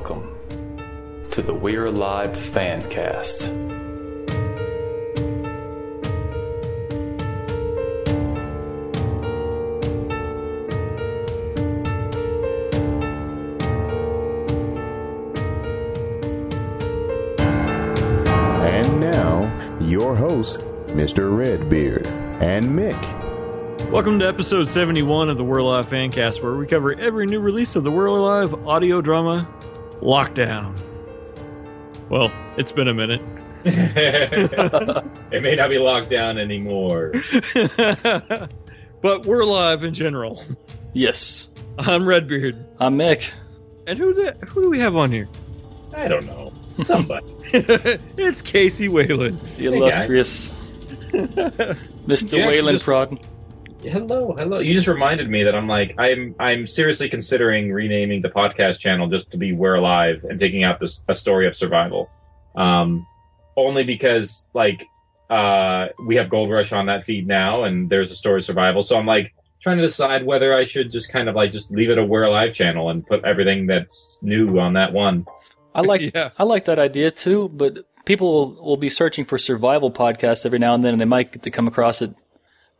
Welcome to the We're Alive Fancast. And now, your hosts, Mr. Redbeard and Mick. Welcome to episode 71 of the We're Alive Fancast, where we cover every new release of the We're Alive audio drama, Lockdown. Well, it's been a minute. it may not be locked down anymore. but we're alive in general. Yes. I'm Redbeard. I'm Mick. And who the, who do we have on here? I don't know. Somebody. it's Casey Wayland. The illustrious Mr. Yeah, Wayland just- Prod. Hello, hello. You just reminded me that I'm like I'm I'm seriously considering renaming the podcast channel just to be We're Alive and taking out this a story of survival. Um only because like uh we have Gold Rush on that feed now and there's a story of survival. So I'm like trying to decide whether I should just kind of like just leave it a We're Alive channel and put everything that's new on that one. I like Yeah. I like that idea too, but people will, will be searching for survival podcasts every now and then, and they might get to come across it.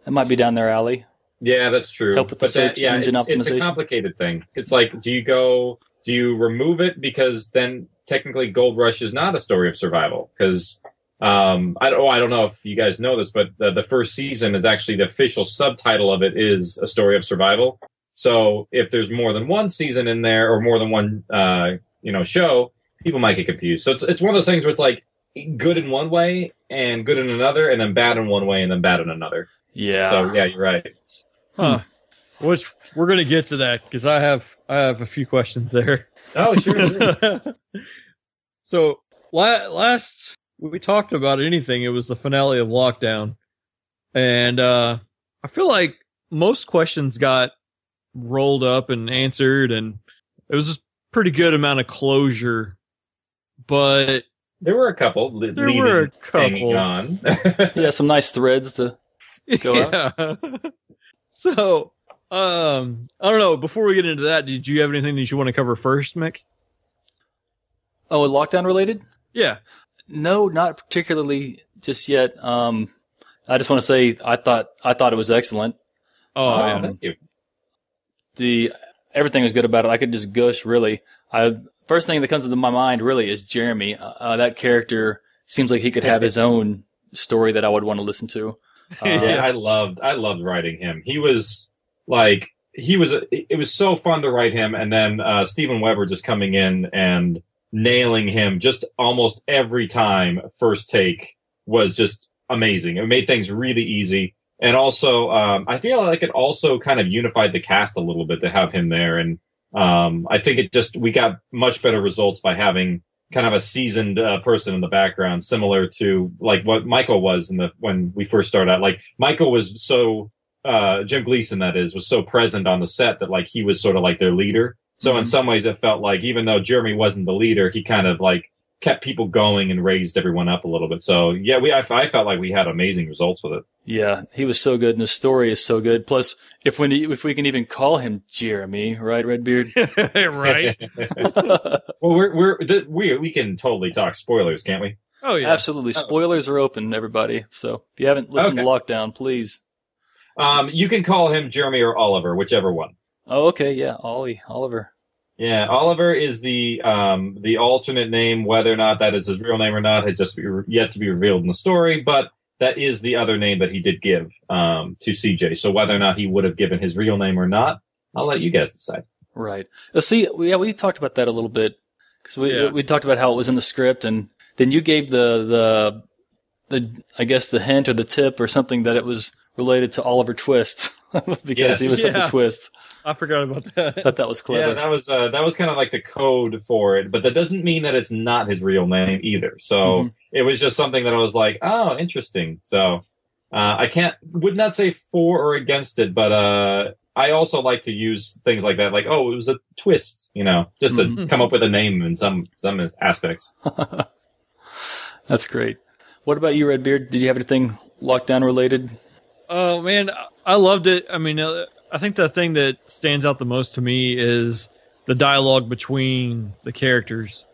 It might be down their alley. Yeah, that's true. Help with the But that- search yeah, engine it's, it's a complicated thing. It's like, do you go, do you remove it because then technically Gold Rush is not a story of survival? Because um, I don't, oh, I don't know if you guys know this, but the, the first season is actually the official subtitle of it is a story of survival. So if there's more than one season in there or more than one, uh, you know, show, people might get confused. So it's it's one of those things where it's like good in one way and good in another, and then bad in one way and then bad in another. Yeah. So yeah, you're right. Huh. Which we're gonna get to that because I have I have a few questions there. Oh, sure. sure. so la- last we talked about anything, it was the finale of Lockdown, and uh, I feel like most questions got rolled up and answered, and it was a pretty good amount of closure. But There were a couple. Li- There leaving, were a couple. on. yeah, some nice threads to. Go out. so, um, I don't know. Before we get into that, did you have anything that you want to cover first, Mick? Oh, lockdown related? Yeah. No, not particularly just yet. Um, I just want to say I thought I thought it was excellent. Oh, man. thank you. the everything was good about it. I could just gush really. I first thing that comes into my mind really is Jeremy. Uh, uh, that character seems like he could have his own story that I would want to listen to. Uh, yeah, I loved. I loved writing him. He was like he was. It was so fun to write him, and then uh, Steven Weber just coming in and nailing him just almost every time. First take was just amazing. It made things really easy. And also, um, I feel like it also kind of unified the cast a little bit to have him there. And um, I think it just, we got much better results by having kind of a seasoned uh, person in the background, similar to like what Michael was in the, when we first started out. Like Michael was so, uh, Jim Gleason, that is, was so present on the set that like he was sort of like their leader. So in Mhm. some ways it felt like even though Jeremy wasn't the leader, he kind of like kept people going and raised everyone up a little bit. So yeah, we, I, I felt like we had amazing results with it. yeah, he was so good, and the story is so good. Plus, if we if we can even call him Jeremy, right, Redbeard? right. well, we're we're th- we we can totally talk spoilers, can't we? Oh yeah. Absolutely. Spoilers are open, everybody. So if you haven't listened to Lockdown, please. Um, you can call him Jeremy or Oliver, whichever one. Oh, okay, yeah, Ollie, Oliver. Yeah, Oliver is the um the alternate name. Whether or not that is his real name or not has just be re- yet to be revealed in the story. But that is the other name that he did give um to CJ. So whether or not he would have given his real name or not, I'll let you guys decide. Right. Uh, see, we- yeah, we talked about that a little bit because we Yeah. we talked about how it was in the script, and then you gave the the the I guess the hint or the tip or something that it was related to Oliver Twist because Yes. he was such a twist. I forgot about that. Thought that was clever. Yeah, that was uh, that was kind of like the code for it, but that doesn't mean that it's not his real name either. So Mhm. it was just something that I was like, oh, interesting. So uh, I can't would not say for or against it, but uh, I also like to use things like that, like oh, it was a twist, you know, just to Mhm. come up with a name in some some aspects. That's great. What about you, Redbeard? Did you have anything lockdown related? Oh man, I- loved it. I mean, uh, I think the thing that stands out the most to me is the dialogue between the characters.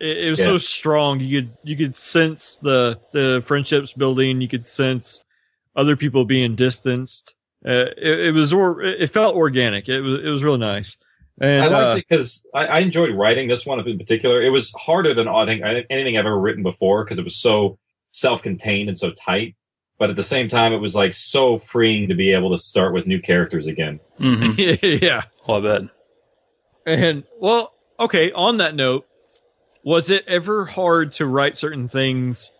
It, it was so strong. You could you could sense the the friendships building. You could sense other people being distanced. Uh, it, it was or it felt organic. It was it was really nice. And I liked uh, it because I, I enjoyed writing this one in particular. It was harder than I think anything I've ever written before because it was so self-contained and so tight. But at the same time, it was like so freeing to be able to start with new characters again. hmm yeah. Oh, I bet. And well, okay, on that note, was it ever hard to write certain things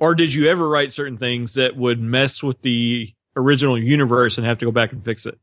or did you ever write certain things that would mess with the original universe and have to go back and fix it?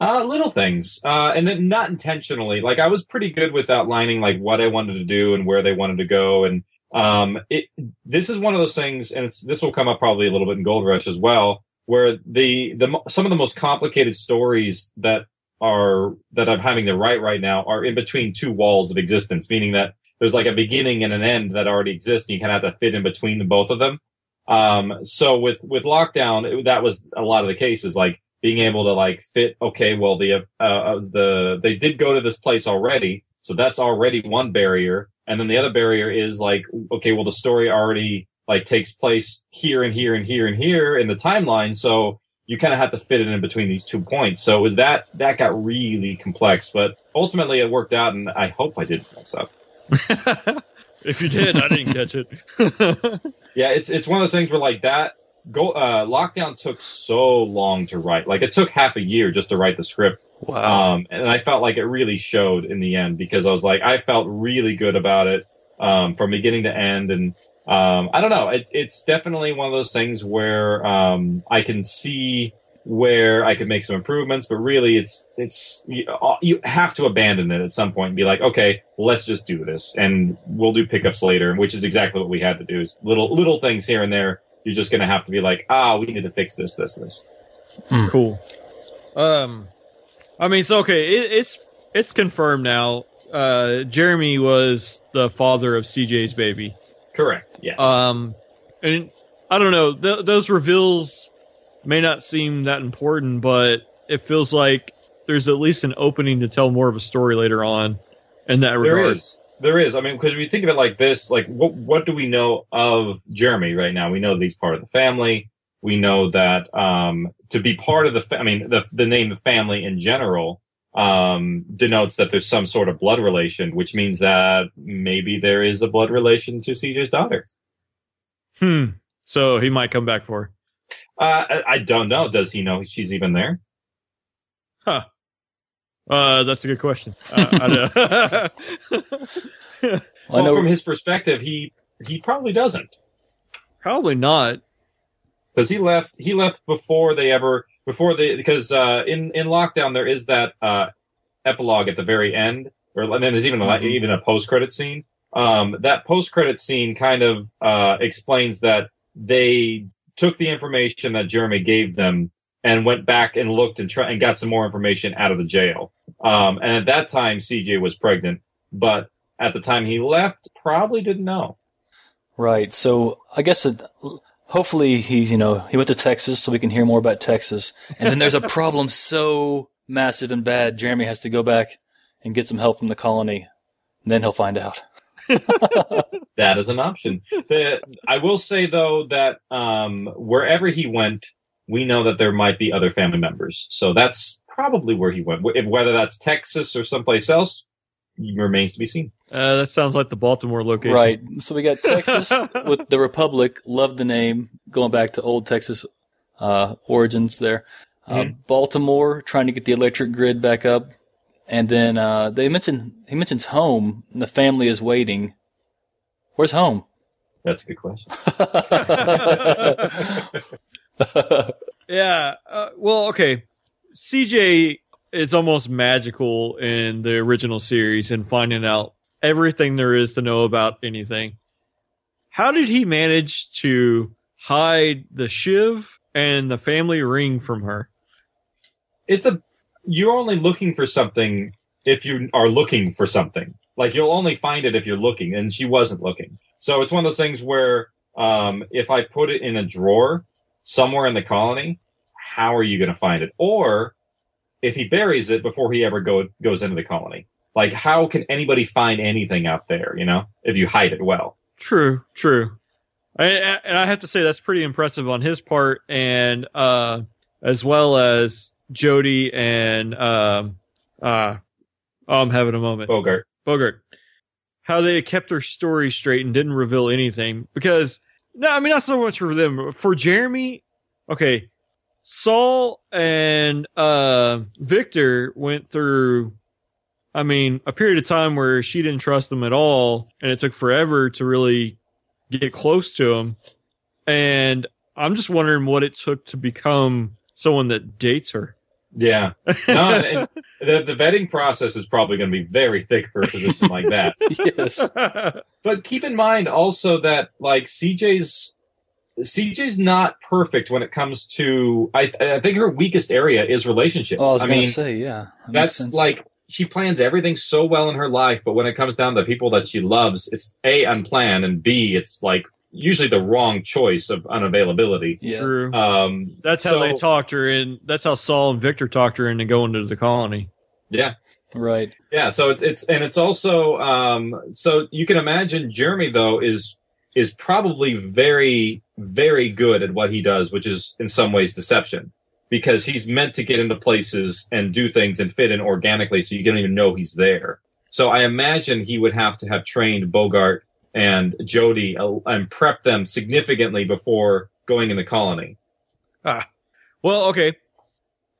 Uh, little things, uh, and then not intentionally. Like I was pretty good with outlining like what I wanted to do and where they wanted to go, and um, it. This is one of those things, and it's this will come up probably a little bit in Gold Rush as well, where the the some of the most complicated stories that are that I'm having to write right now are in between two walls of existence, meaning that there's like a beginning and an end that already exist, and you kind of have to fit in between the both of them. Um, so with with lockdown, it, that was a lot of the cases, like being able to like fit. Okay, well the uh, uh, the they did go to this place already, so that's already one barrier, and then the other barrier is like okay, well the story already like takes place here and here and here and here in the timeline, so you kind of have to fit it in between these two points. So it was that that got really complex, but ultimately it worked out, and I hope I didn't mess up. if you did, I didn't catch it. Yeah, it's it's one of those things where like that go uh lockdown took so long to write. Like it took half a year just to write the script. Wow. Um and I felt like it really showed in the end because I was like I felt really good about it um from beginning to end and um I don't know, it's it's definitely one of those things where um I can see where I could make some improvements, but really it's it's you, uh, you have to abandon it at some point and be like, okay, let's just do this, and we'll do pickups later, which is exactly what we had to do. Is little little things here and there. You're just gonna have to be like, ah, we need to fix this, this, this. cool. Um, I mean, so okay, it, it's it's confirmed now. Uh, Jeremy was the father of CJ's baby. Correct. Yes. Um, and I don't know, th- those reveals may not seem that important, but it feels like there's at least an opening to tell more of a story later on in that There regard. is. There is. I mean, because we think of it like this, like what what do we know of Jeremy right now? We know that he's part of the family. We know that um, to be part of the, fa- I mean, the the name of family in general um, denotes that there's some sort of blood relation, which means that maybe there is a blood relation to CJ's daughter. Hmm. So he might come back for her. Uh, I, I don't know. Does he know she's even there? Uh, that's a good question. Uh, I don't- I Well, know. from his perspective, he he probably doesn't. Probably not. because he left he left before they ever before they because uh in in lockdown there is that uh epilogue at the very end or and then there's even a, Mhm. even a post credit scene um that post credit scene kind of uh explains that they took the information that Jeremy gave them and went back and looked and try and got some more information out of the jail um and at that time CJ was pregnant but at the time he left probably didn't know Right. So I guess it, hopefully he's, you know, he went to Texas so we can hear more about Texas. And then there's a problem so massive and bad, Jeremy has to go back and get some help from the colony. And then he'll find out. That is an option. The, I will say though that um, wherever he went, we know that there might be other family members. So that's probably where he went. Whether that's Texas or someplace else remains to be seen. Uh, that sounds like the Baltimore location. Right. So we got Texas with the Republic. Love the name. Going back to old Texas uh, origins there. Uh, Baltimore trying to get the electric grid back up, and then uh, they mentioned he mentions home. And the family is waiting. Where's home? That's a good question. Yeah. Uh, well, okay. CJ is almost magical in the original series in finding out everything there is to know about anything. How did he manage to hide the shiv and the family ring from her? It's a you're only looking for something if you are looking for something. Like you'll only find it if you're looking, and she wasn't looking. So it's one of those things where um, if I put it in a drawer somewhere in the colony, how are you going to find it? Or if he buries it before he ever go goes into the colony, Like, how can anybody find anything out there? You know, if you hide it well. True, true. I, and I have to say that's pretty impressive on his part, and uh, as well as Jody and um, uh, oh, I'm having a moment. Bogart. Bogart, how they kept their story straight and didn't reveal anything. Because no, I mean not so much for them, but for Jeremy. Okay, Saul and uh, Victor went through. I mean, a period of time where she didn't trust them at all, and it took forever to really get close to him. And I'm just wondering what it took to become someone that dates her. Yeah. No, and, and the, the vetting process is probably going to be very thick for a position like that. yes. But keep in mind also that like CJ's CJ's not perfect when it comes to. I I think her weakest area is relationships. Oh, I was I gonna mean, say, yeah. that that's sense. like she plans everything so well in her life, but when it comes down to the people that she loves, it's a unplanned and b it's like usually the wrong choice of unavailability. yeah. True. Um, That's how so- they talked her in. That's how Saul and Victor talked her into going to the colony. Yeah, Right. yeah. So it's it's and it's also um, so you can imagine Jeremy though is is probably very very good at what he does, which is in some ways deception. Because he's meant to get into places and do things and fit in organically, so you don't even know he's there. So I imagine he would have to have trained Bogart and Jody uh, and prep them significantly before going in the colony. Ah, Well, okay.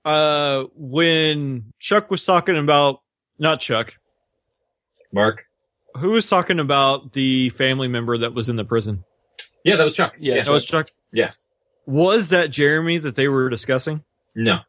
Uh, when Chuck was talking about, not Chuck, Mark, who was talking about the family member that was in the prison? yeah, that was Chuck. Yeah, That was Chuck. Yeah. Was that Jeremy that they were discussing? no.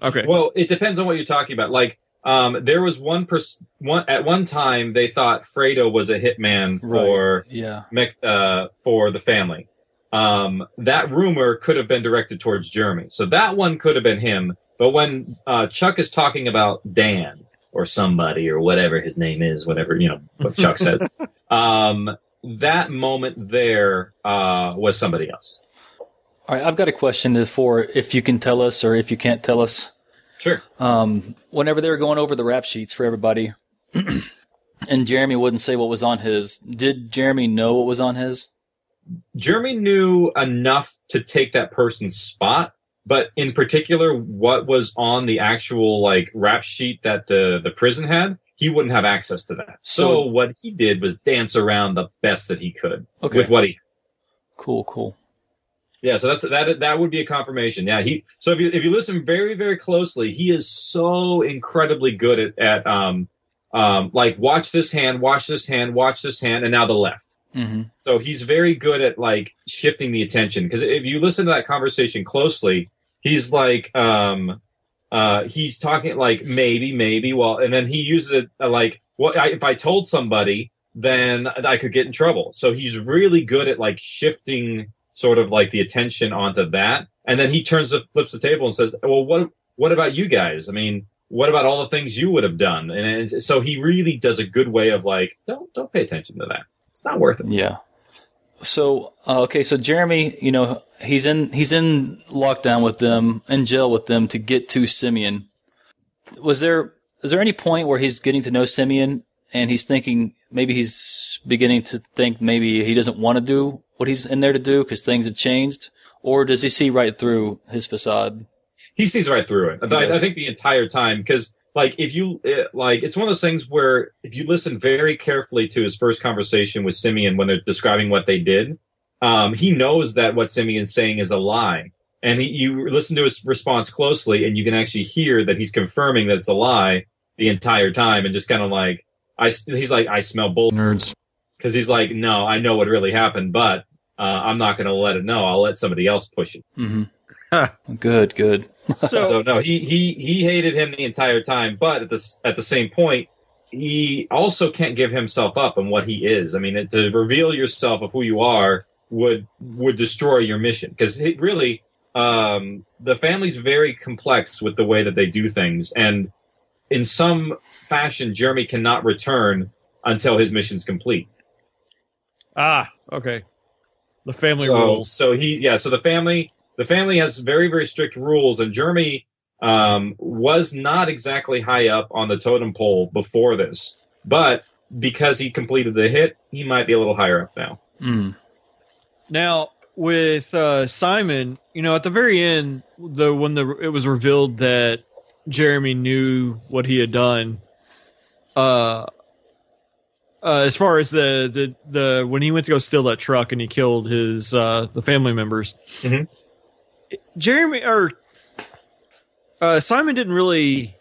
Okay. Well, it depends on what you're talking about. Like, um, there was one person. One at one time they thought Fredo was a hitman for Yeah. Mex- uh, for the family. Um, that rumor could have been directed towards Jeremy, so that one could have been him. But when uh, Chuck is talking about Dan or somebody or whatever his name is, whatever you know what Chuck says, um, that moment there uh, was somebody else. All right. I've got a question for if you can tell us or if you can't tell us. Sure. Um, whenever they were going over the rap sheets for everybody, and Jeremy wouldn't say what was on his, did Jeremy know what was on his? Jeremy knew enough to take that person's spot, but in particular, what was on the actual like rap sheet that the the prison had, he wouldn't have access to that. So, So- what he did was dance around the best that he could Okay. with what he. Cool. Cool. Yeah, so that's that. That would be a confirmation. Yeah, he. So if you if you listen very very closely, he is so incredibly good at at um um like watch this hand, watch this hand, watch this hand, and now the left. hmm So he's very good at like shifting the attention because if you listen to that conversation closely, he's like, um, uh, he's talking like maybe, maybe. Well, and then he uses it uh, like, well, I, if I told somebody, then I could get in trouble. So he's really good at like shifting sort of like the attention onto that, and then he turns the flips the table and says, well, what what about you guys? I mean. What about all the things you would have done? And it's- so he really does a good way of like, don't don't pay attention to that. It's not worth it. Yeah. So uh, okay, so Jeremy, you know, he's in he's in lockdown with them, in jail with them to get to Simeon. Was there is there any point where he's getting to know Simeon and he's thinking maybe he's beginning to think maybe he doesn't want to do what he's in there to do because things have changed, or does he see right through his facade? he sees right through it. I. I think the entire time because like if you eh, like it's one of those things where if you listen very carefully to his first conversation with Simeon when they're describing what they did, um, he knows that what Simeon's saying is a lie. And he, you listen to his response closely, and you can actually hear that he's confirming that it's a lie the entire time, and just kind of like, I, he's like, I smell bull Nerds. because he's like, no, I know what really happened, but uh, I'm not going to let it know. I'll let somebody else push it. hmm good, good. So, So no, he he he hated him the entire time, but at this at the same point, he also can't give himself up on what he is. I mean, it, to reveal yourself of who you are would would destroy your mission because it really um, the family's very complex with the way that they do things, and in some fashion, Jeremy cannot return until his mission's complete. ah, okay. The family so, rules. So he, yeah. So the family, the family has very, very strict rules, and Jeremy, um, was not exactly high up on the totem pole before this, but because he completed the hit, he might be a little higher up now. Mm. Now with uh, Simon, you know, at the very end, the when the it was revealed that Jeremy knew what he had done. Uh, uh, as far as the, the the when he went to go steal that truck and he killed his uh, the family members, Mhm. Jeremy or uh, Simon didn't really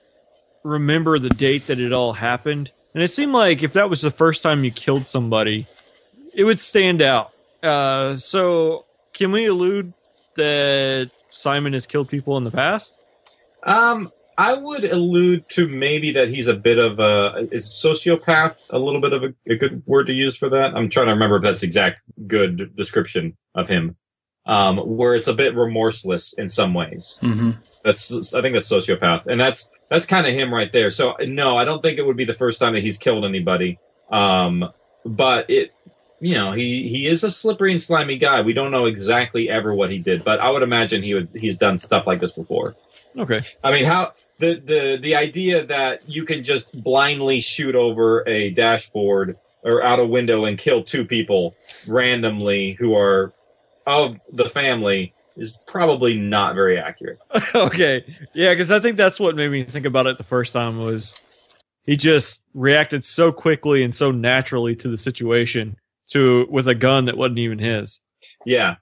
remember the date that it all happened, and it seemed like if that was the first time you killed somebody, it would stand out. Uh, so can we allude that Simon has killed people in the past? Um, I would allude to maybe that he's a bit of a is sociopath. A little bit of a, a good word to use for that. I'm trying to remember if that's the exact good description of him. Um, where it's a bit remorseless in some ways. hmm That's I think that's sociopath, and that's that's kind of him right there. So no, I don't think it would be the first time that he's killed anybody. Um, but it, you know, he he is a slippery and slimy guy. We don't know exactly ever what he did, but I would imagine he would he's done stuff like this before. Okay. I mean, how the the the idea that you can just blindly shoot over a dashboard or out a window and kill two people randomly who are of the family is probably not very accurate. okay. Yeah, because I think that's what made me think about it the first time was he just reacted so quickly and so naturally to the situation to with a gun that wasn't even his. Yeah,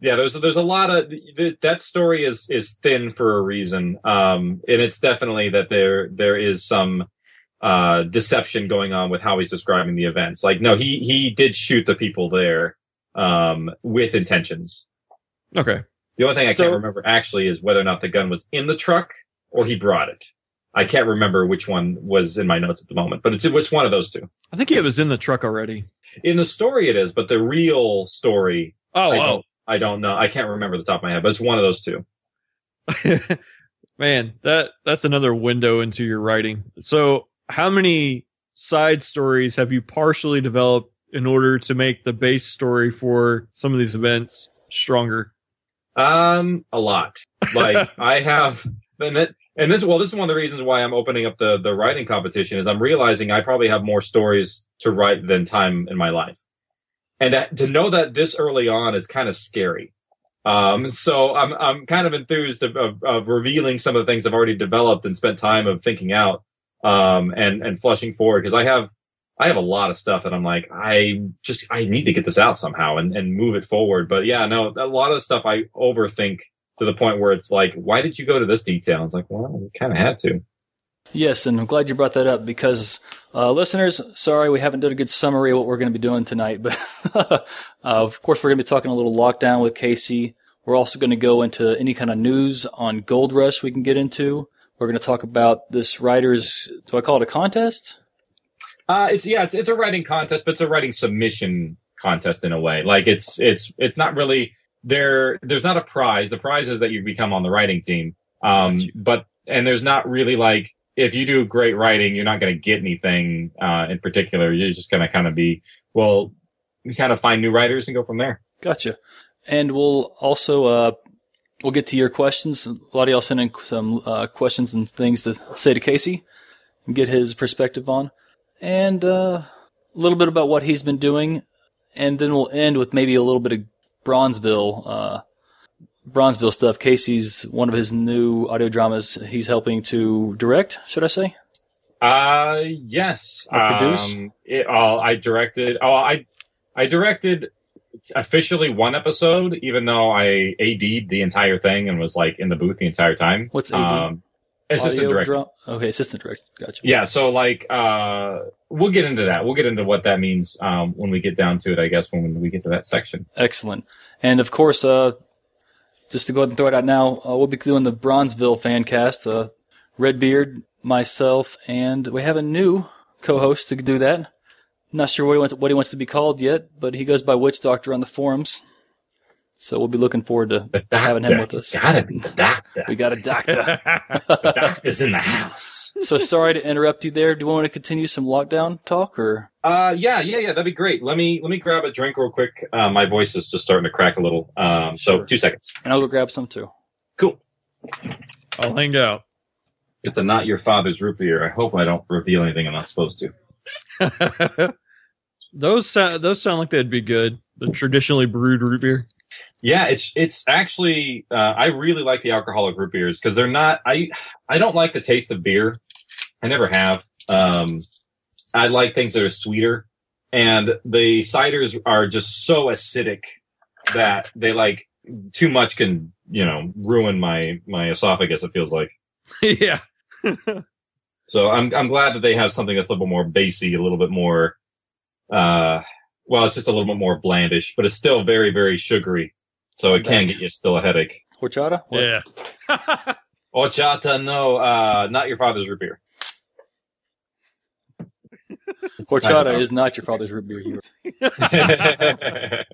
yeah. There's there's a lot of th- that story is is thin for a reason, um, and it's definitely that there there is some uh, deception going on with how he's describing the events. Like, no, he he did shoot the people there um, with intentions. Okay. The only thing I So- can't remember actually is whether or not the gun was in the truck or he brought it. I can't remember which one was in my notes at the moment, but it's which one of those two. I think it was in the truck already. In the story, it is, but the real story, Oh, oh. I don't know. I can't remember the top of my head, but it's one of those two. Man, that that's another window into your writing. So, how many side stories have you partially developed in order to make the base story for some of these events stronger? Um, a lot. Like I have, and that, and this, well, this is one of the reasons why I'm opening up the the writing competition is I'm realizing I probably have more stories to write than time in my life, and that, to know that this early on is kind of scary. Um, so I'm I'm kind of enthused of, of, of revealing some of the things I've already developed and spent time of thinking out, um, and and flushing forward because I have I have a lot of stuff that I'm like, I just I need to get this out somehow and, and move it forward. But yeah, no, a lot of stuff I overthink to the point where it's like, why did you go to this detail? It's like, well, you kind of had to. Yes, and I'm glad you brought that up because uh, listeners, sorry we haven't done a good summary of what we're going to be doing tonight, but uh, of course we're going to be talking a little lockdown with Casey. We're also going to go into any kind of news on Gold Rush we can get into. We're going to talk about this writer's. Do I call it a contest? Uh, it's yeah, it's, it's a writing contest, but it's a writing submission contest in a way. Like it's it's it's not really there. There's not a prize. The prize is that you become on the writing team. Um, but and there's not really like if you do great writing, you're not going to get anything uh, in particular. You're just going to kind of be well, you kind of find new writers and go from there. Gotcha. And we'll also uh, we'll get to your questions. A lot of y'all sent in some uh, questions and things to say to Casey and get his perspective on, and uh, a little bit about what he's been doing, and then we'll end with maybe a little bit of Bronzeville. Bronzeville stuff. Casey's one of his new audio dramas. He's helping to direct. Should I say? Uh, yes. Or produce? Um, it, uh, I directed. Oh, I I directed officially one episode, even though I AD'd the entire thing and was like in the booth the entire time. What's AD? Um, assistant director. okay, assistant director. Gotcha. Yeah, so like uh we'll get into that. We'll get into what that means um when we get down to it, I guess, when we get to that section. Excellent. And of course, uh, just to go ahead and throw it out now, uh, we'll be doing the Bronzeville fan cast. Uh, Redbeard, myself, and we have a new co-host to do that. Not sure what he wants what he wants to be called yet, but he goes by Witch Doctor on the forums. So we'll be looking forward to having him with us. gotta be the doctor. We got a doctor. the doctor's in the house. so sorry to interrupt you there. Do you want to continue some lockdown talk or? Uh yeah, yeah, yeah, that'd be great. Let me let me grab a drink real quick. Uh, my voice is just starting to crack a little. Um so Sure. two seconds. And I'll go grab some too. Cool. I'll hang out. It's a not your father's root beer. I hope I don't reveal anything I'm not supposed to. those sound those sound like they'd be good. The traditionally brewed root beer. Yeah, it's it's actually uh, I really like the alcoholic root beers because they're not I I don't like the taste of beer. I never have. Um, I like things that are sweeter, and the ciders are just so acidic that they like too much can you know ruin my my esophagus. It feels like yeah. so. I'm I'm glad that they have something that's a little bit more basy, a little bit more. Uh, well, it's just a little bit more blandish, but it's still very very sugary. So it can get you still a headache. Horchata? What? Yeah. Horchata, no, uh, not your father's root beer. It's Horchata is not your father's root beer. You-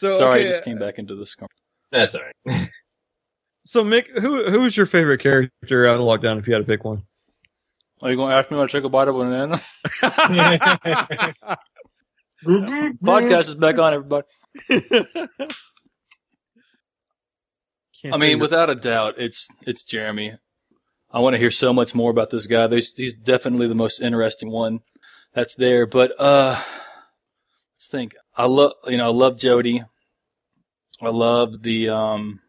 So Sorry, okay, I just uh, came back into this. con- That's all right. So Mick, who who was your favorite character out of lockdown if you had to pick one? Are you going to ask me when I take a bite of a banana? Podcast is back on, everybody. I mean, without a doubt, it's it's Jeremy. I want to hear so much more about this guy. There's, he's definitely the most interesting one that's there. But uh, let's think. I love you know I love Jody. I love the um.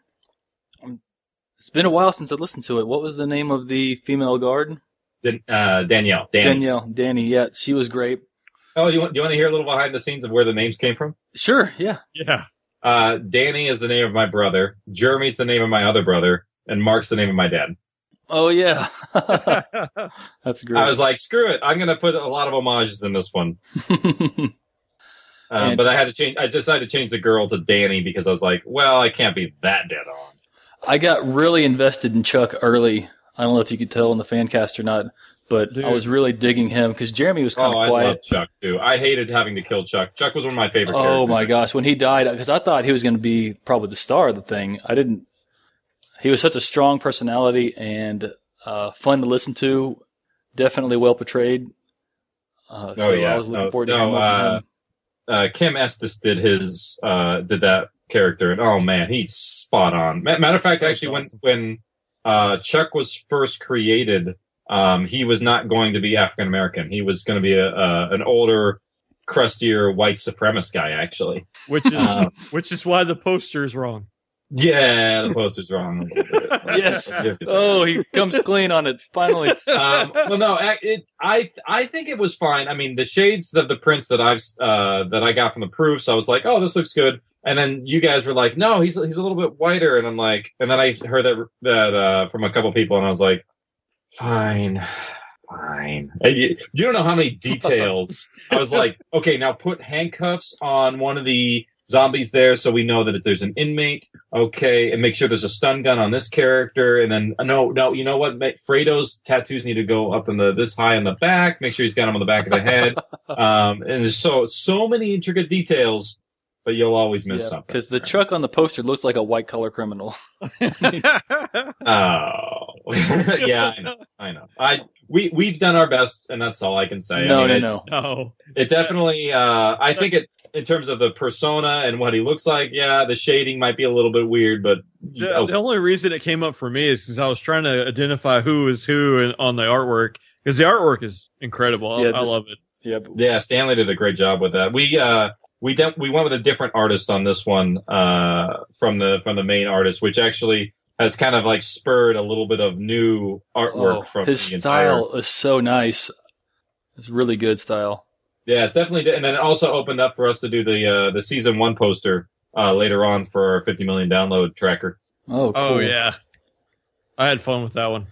It's been a while since I listened to it. What was the name of the female guard? Dan- uh, Danielle. Danny. Danielle. Danny. Yeah, she was great. Oh, you want, do you want to hear a little behind the scenes of where the names came from? Sure. Yeah. yeah. Uh, Danny is the name of my brother. Jeremy's the name of my other brother. And Mark's the name of my dad. Oh yeah. that's great. I was like, screw it. I'm going to put a lot of homages in this one. Um, but I had to change. I decided to change the girl to Danny because I was like, well, I can't be that dead on. I got really invested in Chuck early. I don't know if you could tell in the fan cast or not, but Dude. I was really digging him because Jeremy was kind Oh, of I love quiet. Chuck too. I hated having to kill Chuck. Chuck was one of my favorite. Oh characters. my gosh, when he died, because I thought he was going to be probably the star of the thing. I didn't. He was such a strong personality and uh, fun to listen to. Definitely well portrayed. Uh, so Oh, yeah. I was looking No- forward to no, more uh, him. uh, Kim Estes did his uh, did that character, and oh man, he's spot on. Matter of fact, That's actually, awesome. when when uh, Chuck was first created, um, he was not going to be African American. He was going to be a, a an older, crustier white supremacist guy. Actually, which is Um, which is why the poster is wrong. Yeah, the poster's wrong. a little bit. Yes. I'll give you that. Oh, he comes clean on it finally. um, well, no, it, I I think it was fine. I mean, the shades of the prints that I've uh, that I got from the proofs, I was like, oh, this looks good. And then you guys were like, no, he's he's a little bit whiter, and I'm like, and then I heard that that uh, from a couple people, and I was like, fine, fine. You, you don't know how many details. I was like, okay, now put handcuffs on one of the zombies there, so we know that if there's an inmate, okay, and make sure there's a stun gun on this character, and then uh, no, no, you know what? Fredo's tattoos need to go up in the this high in the back. Make sure he's got them on the back of the head. um, and there's so so many intricate details, but you'll always miss something. Because the truck on the poster looks like a white collar criminal. Oh, yeah, I know. I know. I we we've done our best, and that's all I can say. I no, mean, no, it- no. no. It definitely. Uh, I think it in terms of the persona and what he looks like. Yeah, the shading might be a little bit weird, but The, oh, the only reason it came up for me is because I was trying to identify who is who in, on the artwork because the artwork is incredible. I, Yeah, I this- love it. Yeah, yeah, Stanley did a great job with that. We uh we de- we went with a different artist on this one uh from the from the main artist, which actually has kind of like spurred a little bit of new artwork oh, from his the entire- style is so nice. It's really good style. Yeah, it's definitely, and then it also opened up for us to do the uh, the season one poster uh, later on for our 50 million download tracker. Oh, cool. Oh yeah, I had fun with that one.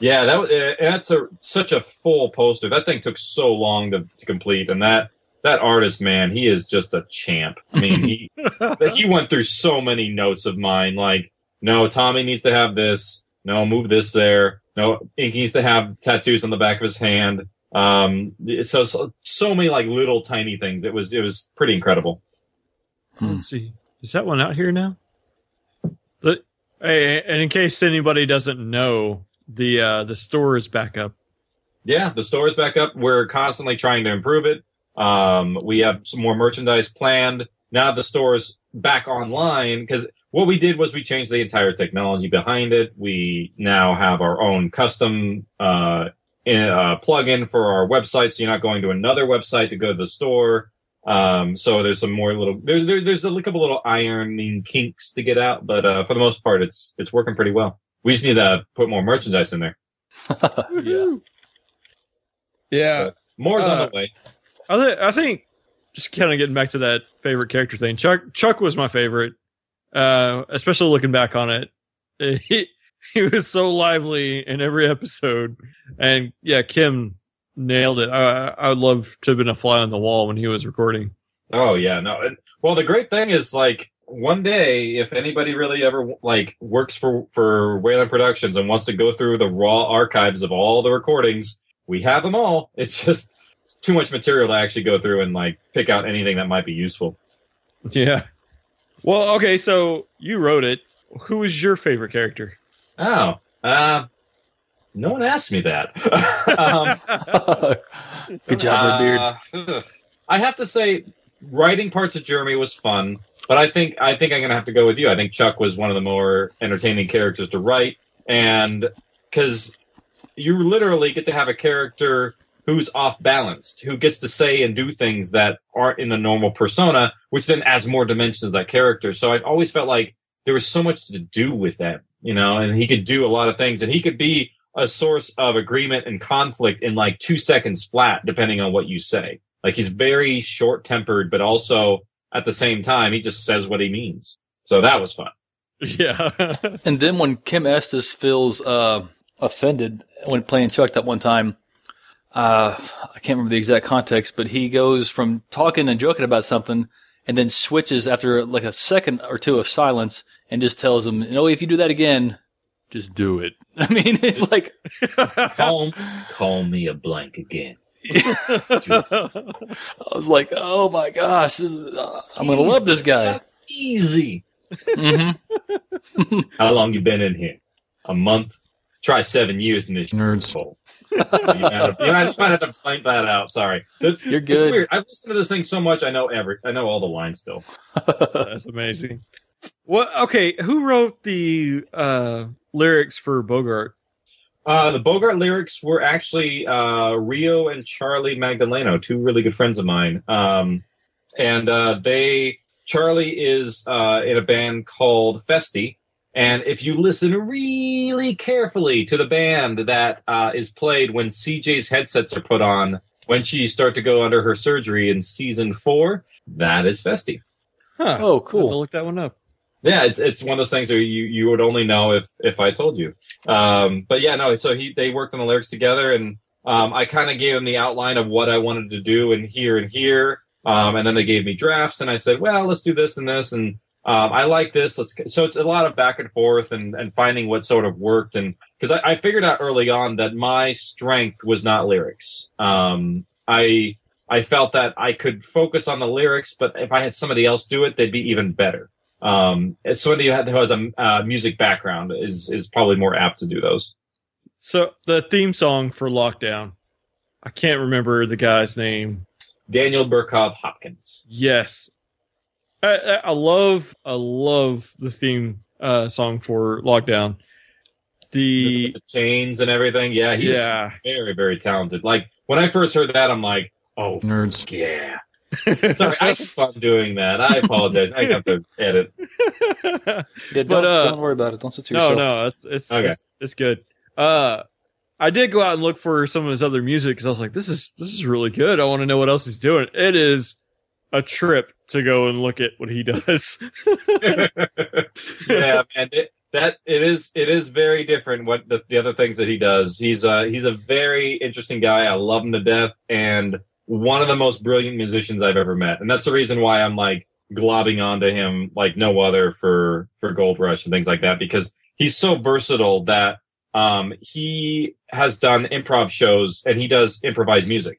Yeah, that was- uh, that's a such a full poster. That thing took so long to, to complete, and that that artist man, he is just a champ. I mean, he he went through so many notes of mine, like no, Tommy needs to have this. No, move this there. No, Inky needs to have tattoos on the back of his hand. Um, so so, so many like little tiny things. It was it was pretty incredible. Hmm. Let's see. Is that one out here now? The, hey, and in case anybody doesn't know, the uh, the store is back up. Yeah, the store is back up. We're constantly trying to improve it. Um, we have some more merchandise planned. Now the store is back online because what we did was we changed the entire technology behind it. We now have our own custom uh, in, uh, plugin for our website, so you're not going to another website to go to the store. Um, so there's some more little there's there, there's a couple little ironing kinks to get out, but uh, for the most part, it's it's working pretty well. We just need to put more merchandise in there. yeah. Yeah. More's on Uh, the way. I, th- I think just kind of getting back to that favorite character thing. Chuck Chuck was my favorite, uh, especially looking back on it. He he was so lively in every episode, and yeah, Kim nailed it. I I would love to have been a fly on the wall when he was recording. Oh yeah, no. Well, the great thing is like one day, if anybody really ever like works for for Wayland Productions and wants to go through the raw archives of all the recordings, we have them all. It's just it's too much material to actually go through and like pick out anything that might be useful. Yeah. Well, okay, so you wrote it. Who was your favorite character? Oh, uh, no one asked me that. um, Good job, Redbeard. Uh, ugh. I have to say, writing parts of Jeremy was fun, but I think I think I'm gonna have to go with you. I think Chuck was one of the more entertaining characters to write, and because you literally get to have a character who's off balanced, who gets to say and do things that aren't in the normal persona, which then adds more dimensions to that character. So I've always felt like there was so much to do with that, you know, and he could do a lot of things, and he could be a source of agreement and conflict in like two seconds flat, depending on what you say. Like he's very short tempered, but also at the same time, he just says what he means. So that was fun. Yeah. And then when Kim Estes feels uh, offended when playing Chuck that one time, uh, I can't remember the exact context, but he goes from talking and joking about something and then switches after like a second or two of silence and just tells him, you know, if you do that again, just do it. I mean, it's like, Call, call me a blank again. I was like, oh my gosh, this is, uh, I'm going to love this guy. Easy. hmm How long you been in here? A month. Try seven years in this Nerds. hole. You, might have, you might might have to point that out. Sorry. It- You're good. It's good. weird. I've listened to this thing so much. I know every. I know all the lines still. That's amazing. What? Okay, who wrote the uh, lyrics for Bogart? Uh, the Bogart lyrics were actually uh, Rio and Charlie Magdaleno, two really good friends of mine. Um, and uh, they, Charlie is uh, in a band called Festi. And if you listen really carefully to the band that uh, is played when CJ's headsets are put on, when she start to go under her surgery in season four, that is Festi. Huh. Oh, cool. I'll have to cool. look that one up. Yeah, it's it's one of those things where you you would only know if if I told you. Um, but yeah, no. So he they worked on the lyrics together, and um, I kind of gave him the outline of what I wanted to do, and here and here. Um, and then they gave me drafts, and I said, well, let's do this and this, and um, I like this. Let's. So it's a lot of back and forth, and and finding what sort of worked, and because I, I figured out early on that my strength was not lyrics. Um, I I felt that I could focus on the lyrics, but if I had somebody else do it, they'd be even better um somebody had- who has a uh, music background is is probably more apt to do those So the theme song for Lockdown. I can't remember the guy's name. daniel burkov hopkins Yes, I, I I love I love the theme uh, song for Lockdown. The the chains and everything yeah he's yeah, very very talented like when i first heard that i'm like oh Nerds. yeah sorry i had fun doing that i apologize i have to edit Yeah, don't, But, uh, don't worry about it. Don't sit to no, yourself. no, it's it's, Okay. it's it's good. Uh, I did go out and look for some of his other music because I was like, this is this is really good. I want to know what else he's doing. It is a trip to go and look at what he does. yeah man it, that it is it is very different what the, the other things that he does. He's uh he's a very interesting guy. I love him to death and one of the most brilliant musicians i've ever met. And that's the reason why i'm like globbing onto him like no other for for gold rush and things like that because he's so versatile that um he has done improv shows and he does improvised music.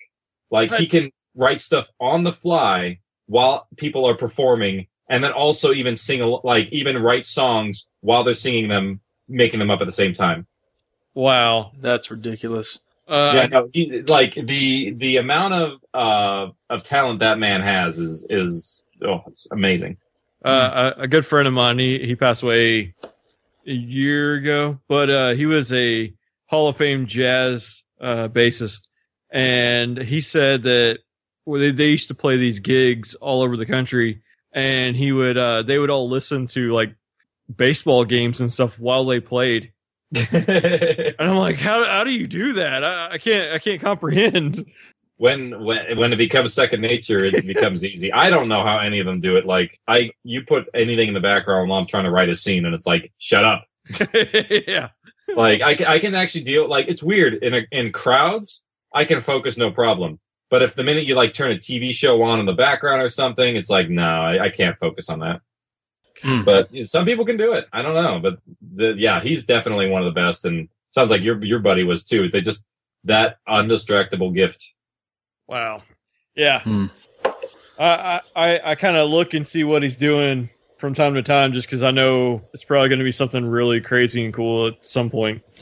Like he can write stuff on the fly while people are performing and then also even sing like even write songs while they're singing them making them up at the same time wow. That's ridiculous. Uh, yeah no he, like the the amount of uh of talent that man has is is oh it's amazing Uh, a, a good friend of mine, he, he passed away a year ago, but uh, he was a Hall of Fame jazz uh, bassist, and he said that well, they, they used to play these gigs all over the country, and he would uh, they would all listen to like baseball games and stuff while they played. And I'm like, how how do you do that? I, I can't I can't comprehend. when when when it becomes second nature, it becomes easy. I don't know how any of them do it. Like I, you put anything in the background while I'm trying to write a scene, and it's like, shut up. yeah, Like I, I can actually deal. Like it's weird in a, in crowds, I can focus no problem. But if the minute you like turn a TV show on in the background or something, it's like, no, I, I can't focus on that. Hmm. But you know, some people can do it. I don't know, but the, yeah, he's definitely one of the best, and sounds like your your buddy was too. They just that undistractable gift. wow, yeah. Hmm. I I I kind of look and see what he's doing from time to time, just because I know it's probably going to be something really crazy and cool at some point.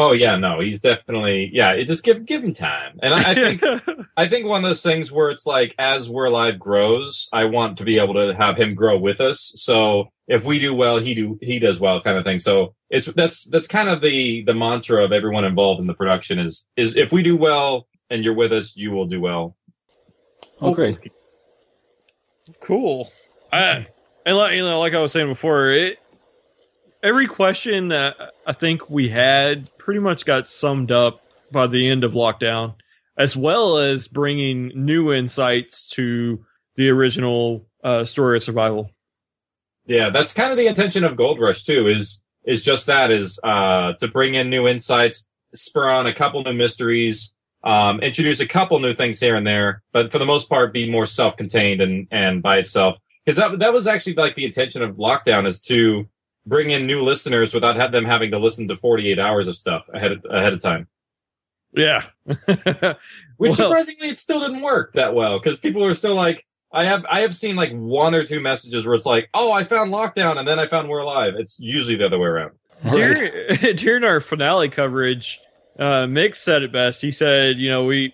Oh yeah, no, he's definitely yeah. It just give give him time, and I, I think I think one of those things where it's like as We're Alive grows, I want to be able to have him grow with us. So if we do well, he do he does well, kind of thing. So it's that's that's kind of the the mantra of everyone involved in the production is is if we do well and you're with us, you will do well. Oh, great. cool. I and like you know, like I was saying before, it every question that I think we had pretty much got summed up by the end of lockdown, as well as bringing new insights to the original uh, story of survival. Yeah, that's kind of the intention of Gold Rush too. Is is just that is uh, to bring in new insights, spur on a couple new mysteries, um, introduce a couple new things here and there, but for the most part, be more self-contained and and by itself. Because that that was actually like the intention of Lockdown is to bring in new listeners without have them having to listen to 48 hours of stuff ahead of, ahead of time. Yeah. Which Well- surprisingly, it still didn't work that well because people are still like, I have I have seen like one or two messages where it's like, oh, I found Lockdown and then I found We're Alive. It's usually the other way around. Right. during, during our finale coverage, uh, Mick said it best. He said, "You know, we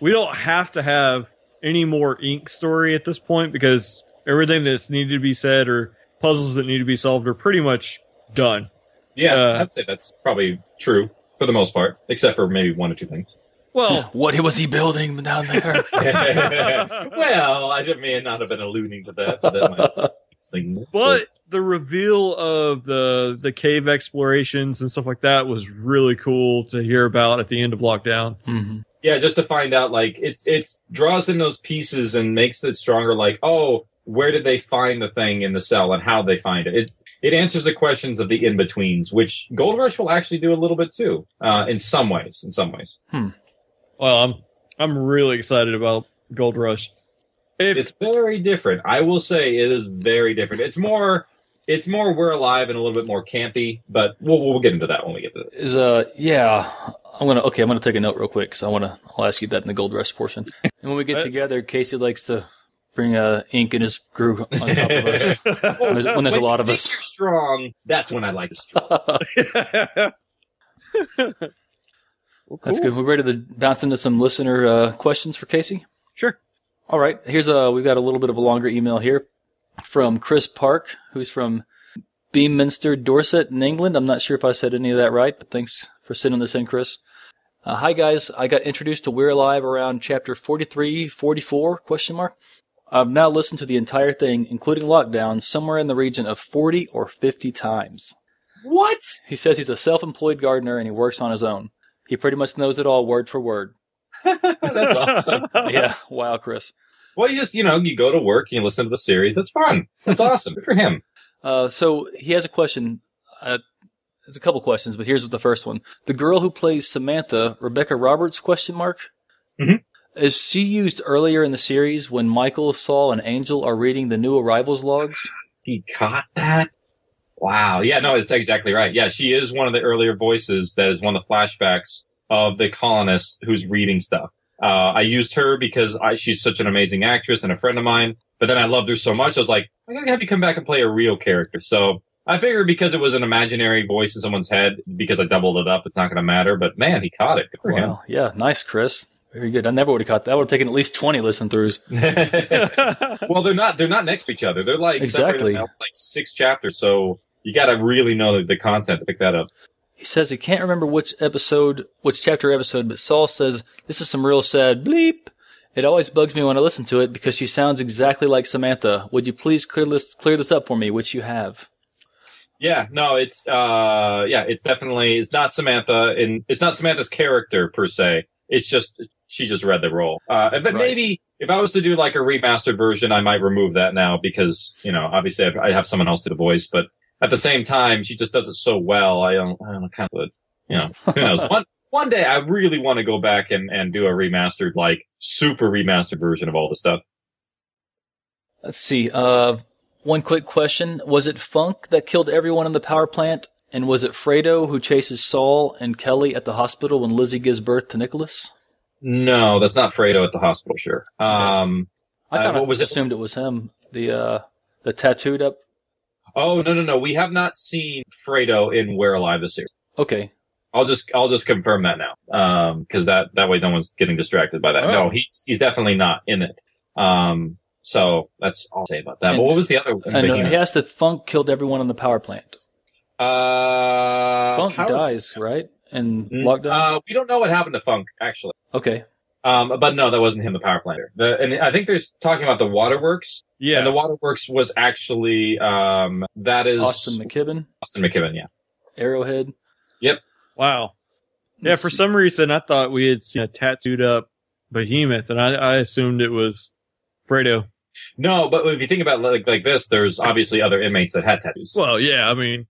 we don't have to have any more ink story at this point because everything that's needed to be said or puzzles that need to be solved are pretty much done." Yeah, Uh, I'd say that's probably true for the most part, except for maybe one or two things. Well, What was he building down there? well, I didn't may not have been alluding to that, but that might I was thinking- but the reveal of the the cave explorations and stuff like that was really cool to hear about at the end of lockdown. Mhm. yeah, just to find out, like it's it's draws in those pieces and makes it stronger. Like, oh, where did they find the thing in the cell and how they find it? It it answers the questions of the in betweens, which Gold Rush will actually do a little bit too, uh, in some ways. In some ways, Hmm. Well, I'm I'm really excited about Gold Rush. If it's very different. I will say it is very different. It's more. It's more we're alive and a little bit more campy, but we'll we'll get into that when we get to it. Is uh yeah. I'm gonna okay. I'm gonna take a note real quick because I wanna. I'll ask you that in the gold rush portion. And when we get together, Casey likes to bring uh, ink in his crew on top of us. When there's, when there's a lot of think us. You're strong. That's when I like to strong. That's good. We're ready to bounce into some listener uh, questions for Casey. Sure. All right. Here's a we've got a little bit of a longer email here from Chris Park, who's from Beaminster, Dorset, in England. I'm not sure if I said any of that right, but thanks for sending this in, Chris. Uh, hi guys, I got introduced to We're Alive around chapter 43, 44 question mark. I've now listened to the entire thing, including lockdown, somewhere in the region of 40 or 50 times. What? He says he's a self-employed gardener and he works on his own. He pretty much knows it all word for word. That's awesome. Yeah, wow, Chris. Well, you just you know you go to work, you listen to the series. That's fun. That's awesome. Good for him. Uh, so he has a question. Uh, there's a couple questions, but here's the first one: the girl who plays Samantha, Rebecca Roberts? Question mark. Mhm. Is she used earlier in the series when Michael, Saul, and Angel are reading the new arrivals logs? He caught that. Wow. Yeah. No, it's exactly right. Yeah, she is one of the earlier voices. That is one of the flashbacks of the colonists who's reading stuff. Uh, I used her because I, she's such an amazing actress and a friend of mine. But then I loved her so much, I was like, I gotta have you come back and play a real character. So I figured because it was an imaginary voice in someone's head, because I doubled it up, it's not gonna matter. But man, he caught it. Good for him. Yeah, nice, Chris. Very good. I never would have caught that. I would have taken at least 20 listen throughs. well, they're not. They're not next to each other. They're like Exactly. It's like six chapters. So you got to really know the, the content to pick that up. He says he can't remember which episode, which chapter episode, but Saul says, This is some real sad bleep. It always bugs me when I listen to it because she sounds exactly like Samantha. Would you please clear this, clear this up for me, which you have? Yeah, no, it's uh, yeah, it's definitely it's not Samantha, and it's not Samantha's character per se. It's just she just read the role. Uh, but Right. maybe if I was to do like a remastered version, I might remove that now because you know obviously I, I have someone else do the voice, but at the same time she just does it so well. I don't, I don't kind of, you know, who knows? one one day I really want to go back and and do a remastered like super remastered version of all the stuff. Let's see. Uh, one quick question. Was it Funk that killed everyone in the power plant? And was it Fredo who chases Saul and Kelly at the hospital when Lizzie gives birth to Nicholas? No, that's not Fredo at the hospital. Sure. Um. I Uh, kind of what was it? assumed it was him. The uh, the tattooed up. Oh no no no! We have not seen Fredo in We're Alive the series. Okay, I'll just I'll just confirm that now, um, because that that way no one's getting distracted by that. Oh. No, he's he's definitely not in it. Um, so that's all I'll say about that. And- but what was the other? and uh, he asked if Funk killed everyone in the power plant. Uh, Funk how- dies, right? And Mm, lockdown. Uh, we don't know what happened to Funk actually. okay, Um, but no, that wasn't him, the power planter. The, and I think there's talking about the waterworks. yeah. And the waterworks was actually um that is Austin McKibben, Austin McKibben. Yeah. Arrowhead. Yep. Wow. Yeah, Let's for see. some reason I thought we had seen a tattooed up behemoth, and I, I assumed it was Fredo. No, but if you think about like like this, there's obviously other inmates that had tattoos. Well, yeah, I mean,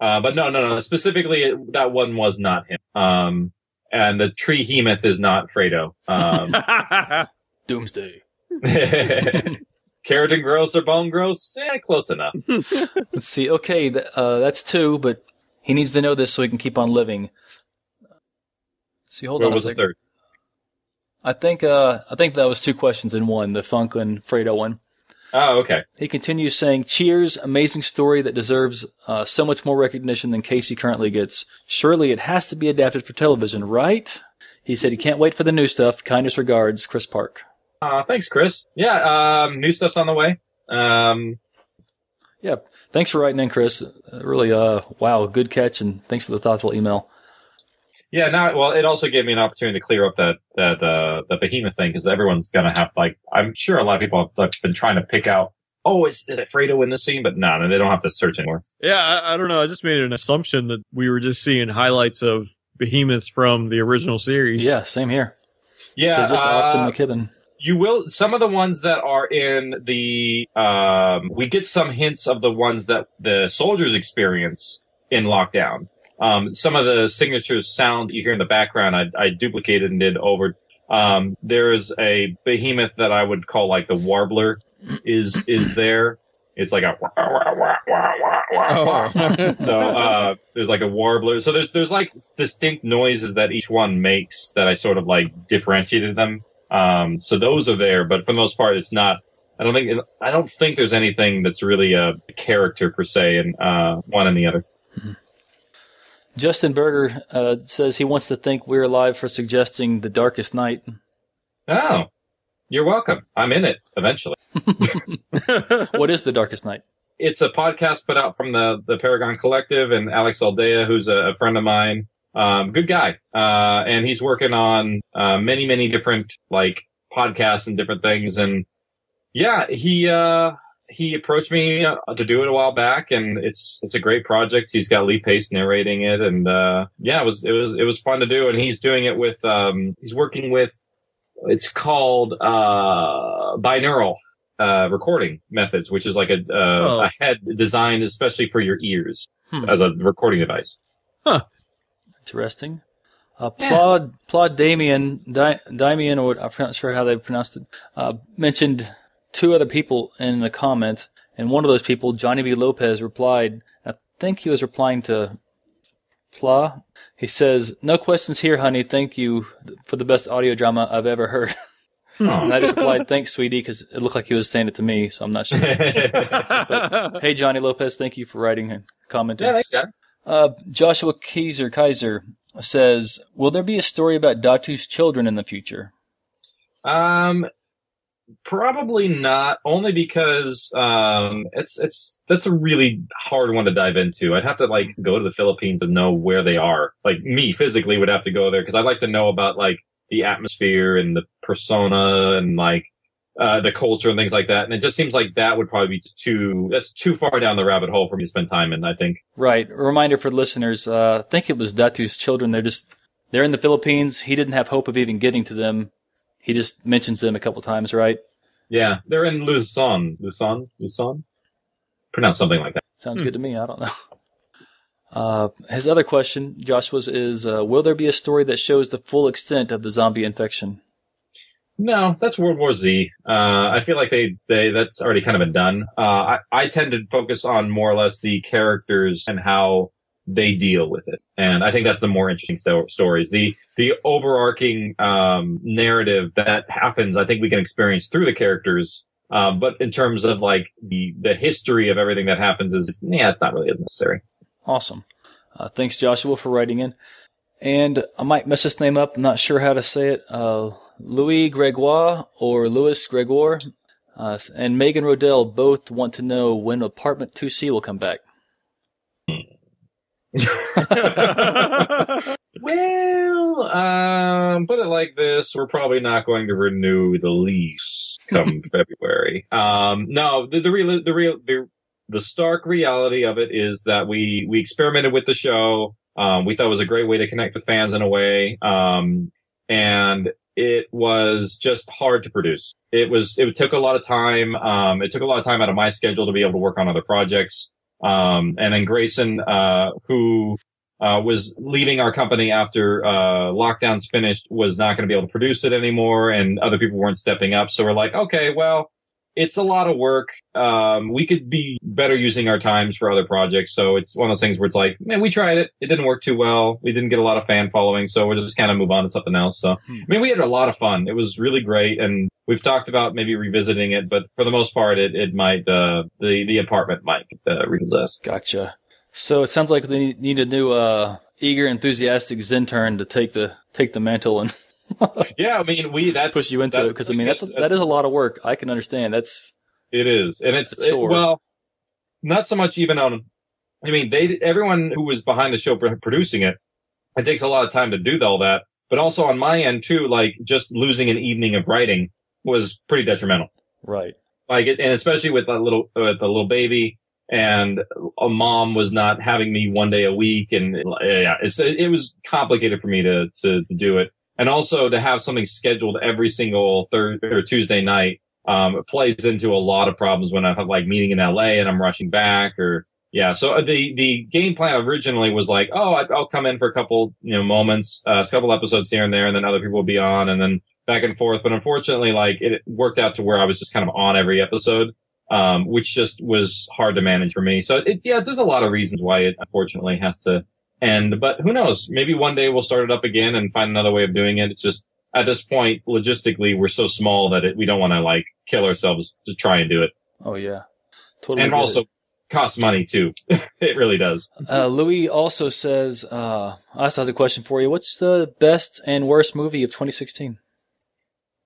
Uh, but no, no, no. Specifically, it, that one was not him. Um, and the tree hemoth is not Fredo. Um, Doomsday. keratin growths or bone growths? Yeah, close enough. Let's see. Okay, th- uh, that's two, but he needs to know this so he can keep on living. Let's see, hold What on a was the third? I think uh, I think that was two questions in one, the Funk and Fredo one. Oh, okay. He continues saying, "Cheers, amazing story that deserves uh, so much more recognition than Casey currently gets. Surely it has to be adapted for television, right?" He said he can't wait for the new stuff. Kindest regards, Chris Park. Uh, thanks, Chris. Yeah, um, new stuff's on the way. Um, Yeah, thanks for writing in, Chris. Uh, really, uh, wow, good catch, and thanks for the thoughtful email. Yeah, now, well, it also gave me an opportunity to clear up that, that, uh, the behemoth thing because everyone's gonna have, like, I'm sure a lot of people have been trying to pick out, oh, is, is it Fredo in this scene? But no, no, they don't have to search anymore. yeah, I, I don't know. I just made an assumption that we were just seeing highlights of behemoths from the original series. Yeah, same here. Yeah, so just uh, Austin McKibben. you will some of the ones that are in the um we get some hints of the ones that the soldiers experience in lockdown um some of the signatures sound that you hear in the background i, I duplicated and did over. Um there's a behemoth that i would call like the warbler is is there. It's like a so uh there's like a warbler. So there's there's like distinct noises that each one makes that i sort of like differentiated them. Um so those are there but for the most part it's not i don't think i don't think there's anything that's really a character per se in uh one and the other Justin Berger uh, says he wants to thank We're Alive for suggesting The Darkest Night. oh you're welcome i'm in it eventually what is The Darkest Night? it's a podcast put out from the the Paragon Collective and Alex Aldea, who's a, a friend of mine. Um, good guy, uh, and he's working on uh, many many different like podcasts and different things. And yeah, he uh, he approached me uh, to do it a while back, and it's it's a great project. He's got Lee Pace narrating it, and uh, yeah, it was it was it was fun to do. And he's doing it with um, he's working with it's called uh, binaural uh, recording methods, which is like a, uh, Oh. a head designed especially for your ears Hmm. as a recording device. Interesting. Uh, Plod, Plod Damien, Di, Damien, or I'm not sure how they pronounced it, uh, mentioned two other people in the comment, and one of those people, Johnny B. Lopez, replied, I think he was replying to Pla. He says, No questions here, honey. Thank you for the best audio drama I've ever heard. and I just replied, Thanks, sweetie, because it looked like he was saying it to me, so I'm not sure. hey, Johnny Lopez, thank you for writing and commenting. yeah, thanks, John. Uh, Joshua Kaiser, Kaiser, says, "Will there be a story about Datu's children in the future?" Um, probably not. Only because um, it's it's that's a really hard one to dive into. I'd have to like go to the Philippines and know where they are. Like me physically would have to go there because I'd like to know about like the atmosphere and the persona and like uh, the culture and things like that. And it just seems like that would probably be too that's too far down the rabbit hole for me to spend time in. I think. Right. A reminder for listeners. Uh, I think it was Datu's children. They're just they're in the Philippines. He didn't have hope of even getting to them. He just mentions them a couple times, right? Yeah, they're in Luzon, Luzon, Luzon. Pronounce something like that. Sounds good to me. I don't know. Uh, his other question, Joshua's, is uh, Will there be a story that shows the full extent of the zombie infection? No, that's World War Z. Uh, I feel like they, they, that's already kind of been done. Uh, I, I tend to focus on more or less the characters and how they deal with it. And I think that's the more interesting sto- stories. The, the overarching, um, narrative that happens, I think we can experience through the characters. Um, but in terms of like the, the history of everything that happens is, yeah, it's not really as necessary. Awesome. Uh, thanks, Joshua, for writing in. And I might mess this name up. I'm not sure how to say it. Uh, Louis Gregoire or Louis Gregoire uh, and Megan Rodell both want to know when Apartment 2C will come back. well, um, put it like this: we're probably not going to renew the lease come February. Um, no, the, the real, the real, the the stark reality of it is that we we experimented with the show. Um, we thought it was a great way to connect with fans in a way, um, and it was just hard to produce. It was it took a lot of time. Um, it took a lot of time out of my schedule to be able to work on other projects. Um, and then Grayson, uh, who uh, was leaving our company after uh, lockdowns finished, was not going to be able to produce it anymore, and other people weren't stepping up. So we're like, okay, well, it's a lot of work. Um, we could be better using our times for other projects. So it's one of those things where it's like, man, we tried it. It didn't work too well. We didn't get a lot of fan following. So we'll just kind of move on to something else. So, I mean, we had a lot of fun. It was really great. And we've talked about maybe revisiting it, but for the most part, it, it might, uh, the, the apartment might, uh, repossess. Gotcha. So it sounds like they need a new, uh, eager, enthusiastic Zintern to take the, take the mantle and yeah, I mean, we that's push you into it because I mean that's, that is a lot of work. I can understand. That's It is, and it's it- well, not so much even on. I mean, they everyone who was behind the show producing it, it takes a lot of time to do all that. But also on my end too, like just losing an evening of writing was pretty detrimental. right. Like, it, and especially with that little with the little baby, and a mom was not having me one day a week, and yeah, it's it was complicated for me to to, to do it, and also to have something scheduled every single third or Tuesday night um, it plays into a lot of problems when I have like meeting in LA and I'm rushing back or yeah. So the the game plan originally was like, oh, I- I'll come in for a couple you know moments, uh, a couple episodes here and there, and then other people will be on, and then back and forth. But unfortunately, like it worked out to where I was just kind of on every episode, um, which just was hard to manage for me. So it yeah, there's a lot of reasons why it unfortunately has to end. But who knows? Maybe one day we'll start it up again and find another way of doing it. It's just at this point, logistically, we're so small that it, we don't want to like kill ourselves to try and do it. Oh yeah. Totally. and get it. also costs money too. it really does. Uh, Louis also says, uh, I also has a question for you. What's the best and worst movie of 2016?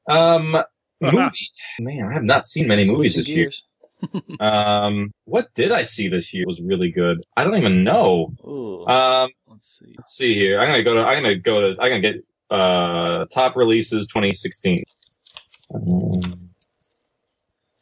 Um, movie. Man, I have not seen many movies Switching this year. Gears. Um, what did I see this year was really good? I don't even know. Ooh, Um, let's see. let's see here. I'm gonna go to. I'm gonna go to. I'm gonna get uh top releases 2016. Um,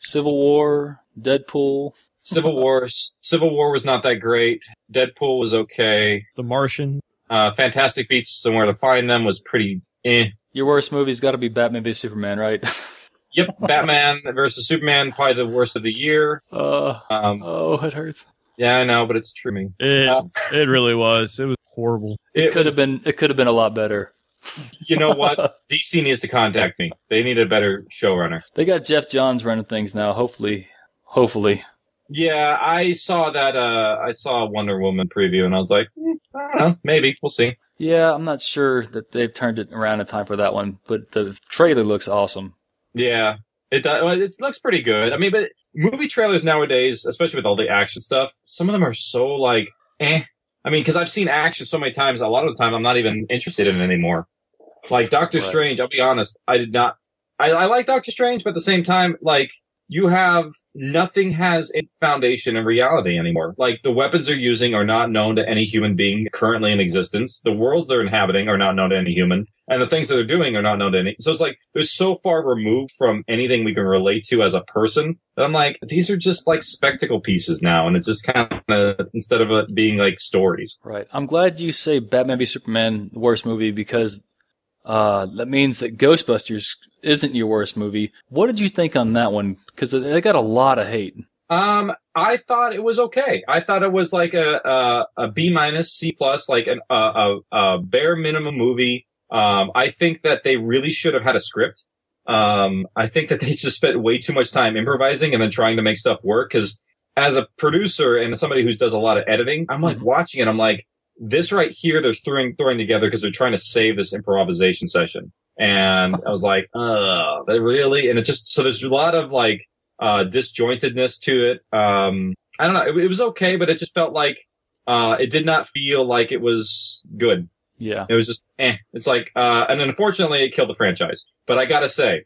Civil War, Deadpool. Civil War. Civil War was not that great. Deadpool was okay. The Martian. Uh, Fantastic Beasts, Somewhere to Find Them was pretty eh. Your worst movie's got to be Batman v Superman, right? Yep, Batman versus Superman, probably the worst of the year. uh, Um, oh, it hurts. yeah, I know, but it's true. I It Uh, it really was. It was horrible. It, could have been. It could have been a lot better. You know what? DC needs to contact me. They need a better showrunner. They got Geoff Johns running things now. Hopefully, hopefully. Yeah, I saw that. Uh, I saw a Wonder Woman preview, and I was like, hmm, I don't know, maybe we'll see. Yeah, I'm not sure that they've turned it around in time for that one, but the trailer looks awesome. Yeah, it does. It looks pretty good. I mean, but movie trailers nowadays, especially with all the action stuff, some of them are so like, eh. I mean, because I've seen action so many times. A lot of the time, I'm not even interested in it anymore. Like Doctor Right. Strange, I'll be honest, I did not. I, I like Doctor Strange, but at the same time, like you have nothing has a foundation in reality anymore. Like the weapons they're using are not known to any human being currently in existence. The worlds they're inhabiting are not known to any human, and the things that they're doing are not known to any. So it's like they're so far removed from anything we can relate to as a person that I'm like, these are just like spectacle pieces now, and it's just kind of instead of it being like stories. Right. I'm glad you say Batman v Superman the worst movie because uh, that means that Ghostbusters isn't your worst movie. What did you think on that one? Because they got a lot of hate. Um, I thought it was okay. I thought it was like a a, a B minus, C plus, like an, a, a, a bare minimum movie. Um, I think that they really should have had a script. Um, I think that they just spent way too much time improvising and then trying to make stuff work. Because as a producer and somebody who does a lot of editing, I'm like watching it. I'm like, this right here, they're throwing throwing together because they're trying to save this improvisation session. And I was like, oh, they really? And it just so there's a lot of like uh disjointedness to it. Um I don't know. It, it was okay, but it just felt like uh it did not feel like it was good. Yeah. It was just eh. It's like uh and unfortunately it killed the franchise. But I gotta say,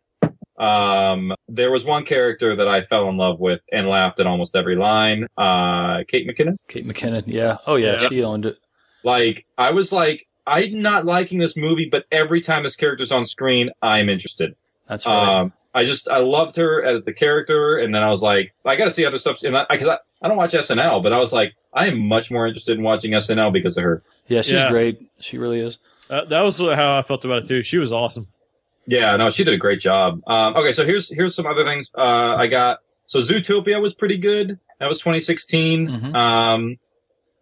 um there was one character that I fell in love with and laughed at almost every line. Uh Kate McKinnon. Kate McKinnon. Yeah. Oh, yeah. Yeah. She owned it. Like I was like, I'm not liking this movie, but every time this character's on screen, I'm interested. That's right. Um, I just I loved her as the character, and then I was like, I got to see other stuff, and I because I, I, don't watch SNL, but I was like, I am much more interested in watching SNL because of her. yeah, she's yeah. great. She really is. That, that was how I felt about it too. She was awesome. Yeah, no, she did a great job. Um, okay, so here's here's some other things uh, I got. So Zootopia was pretty good. That was 2016. Mhm. Um,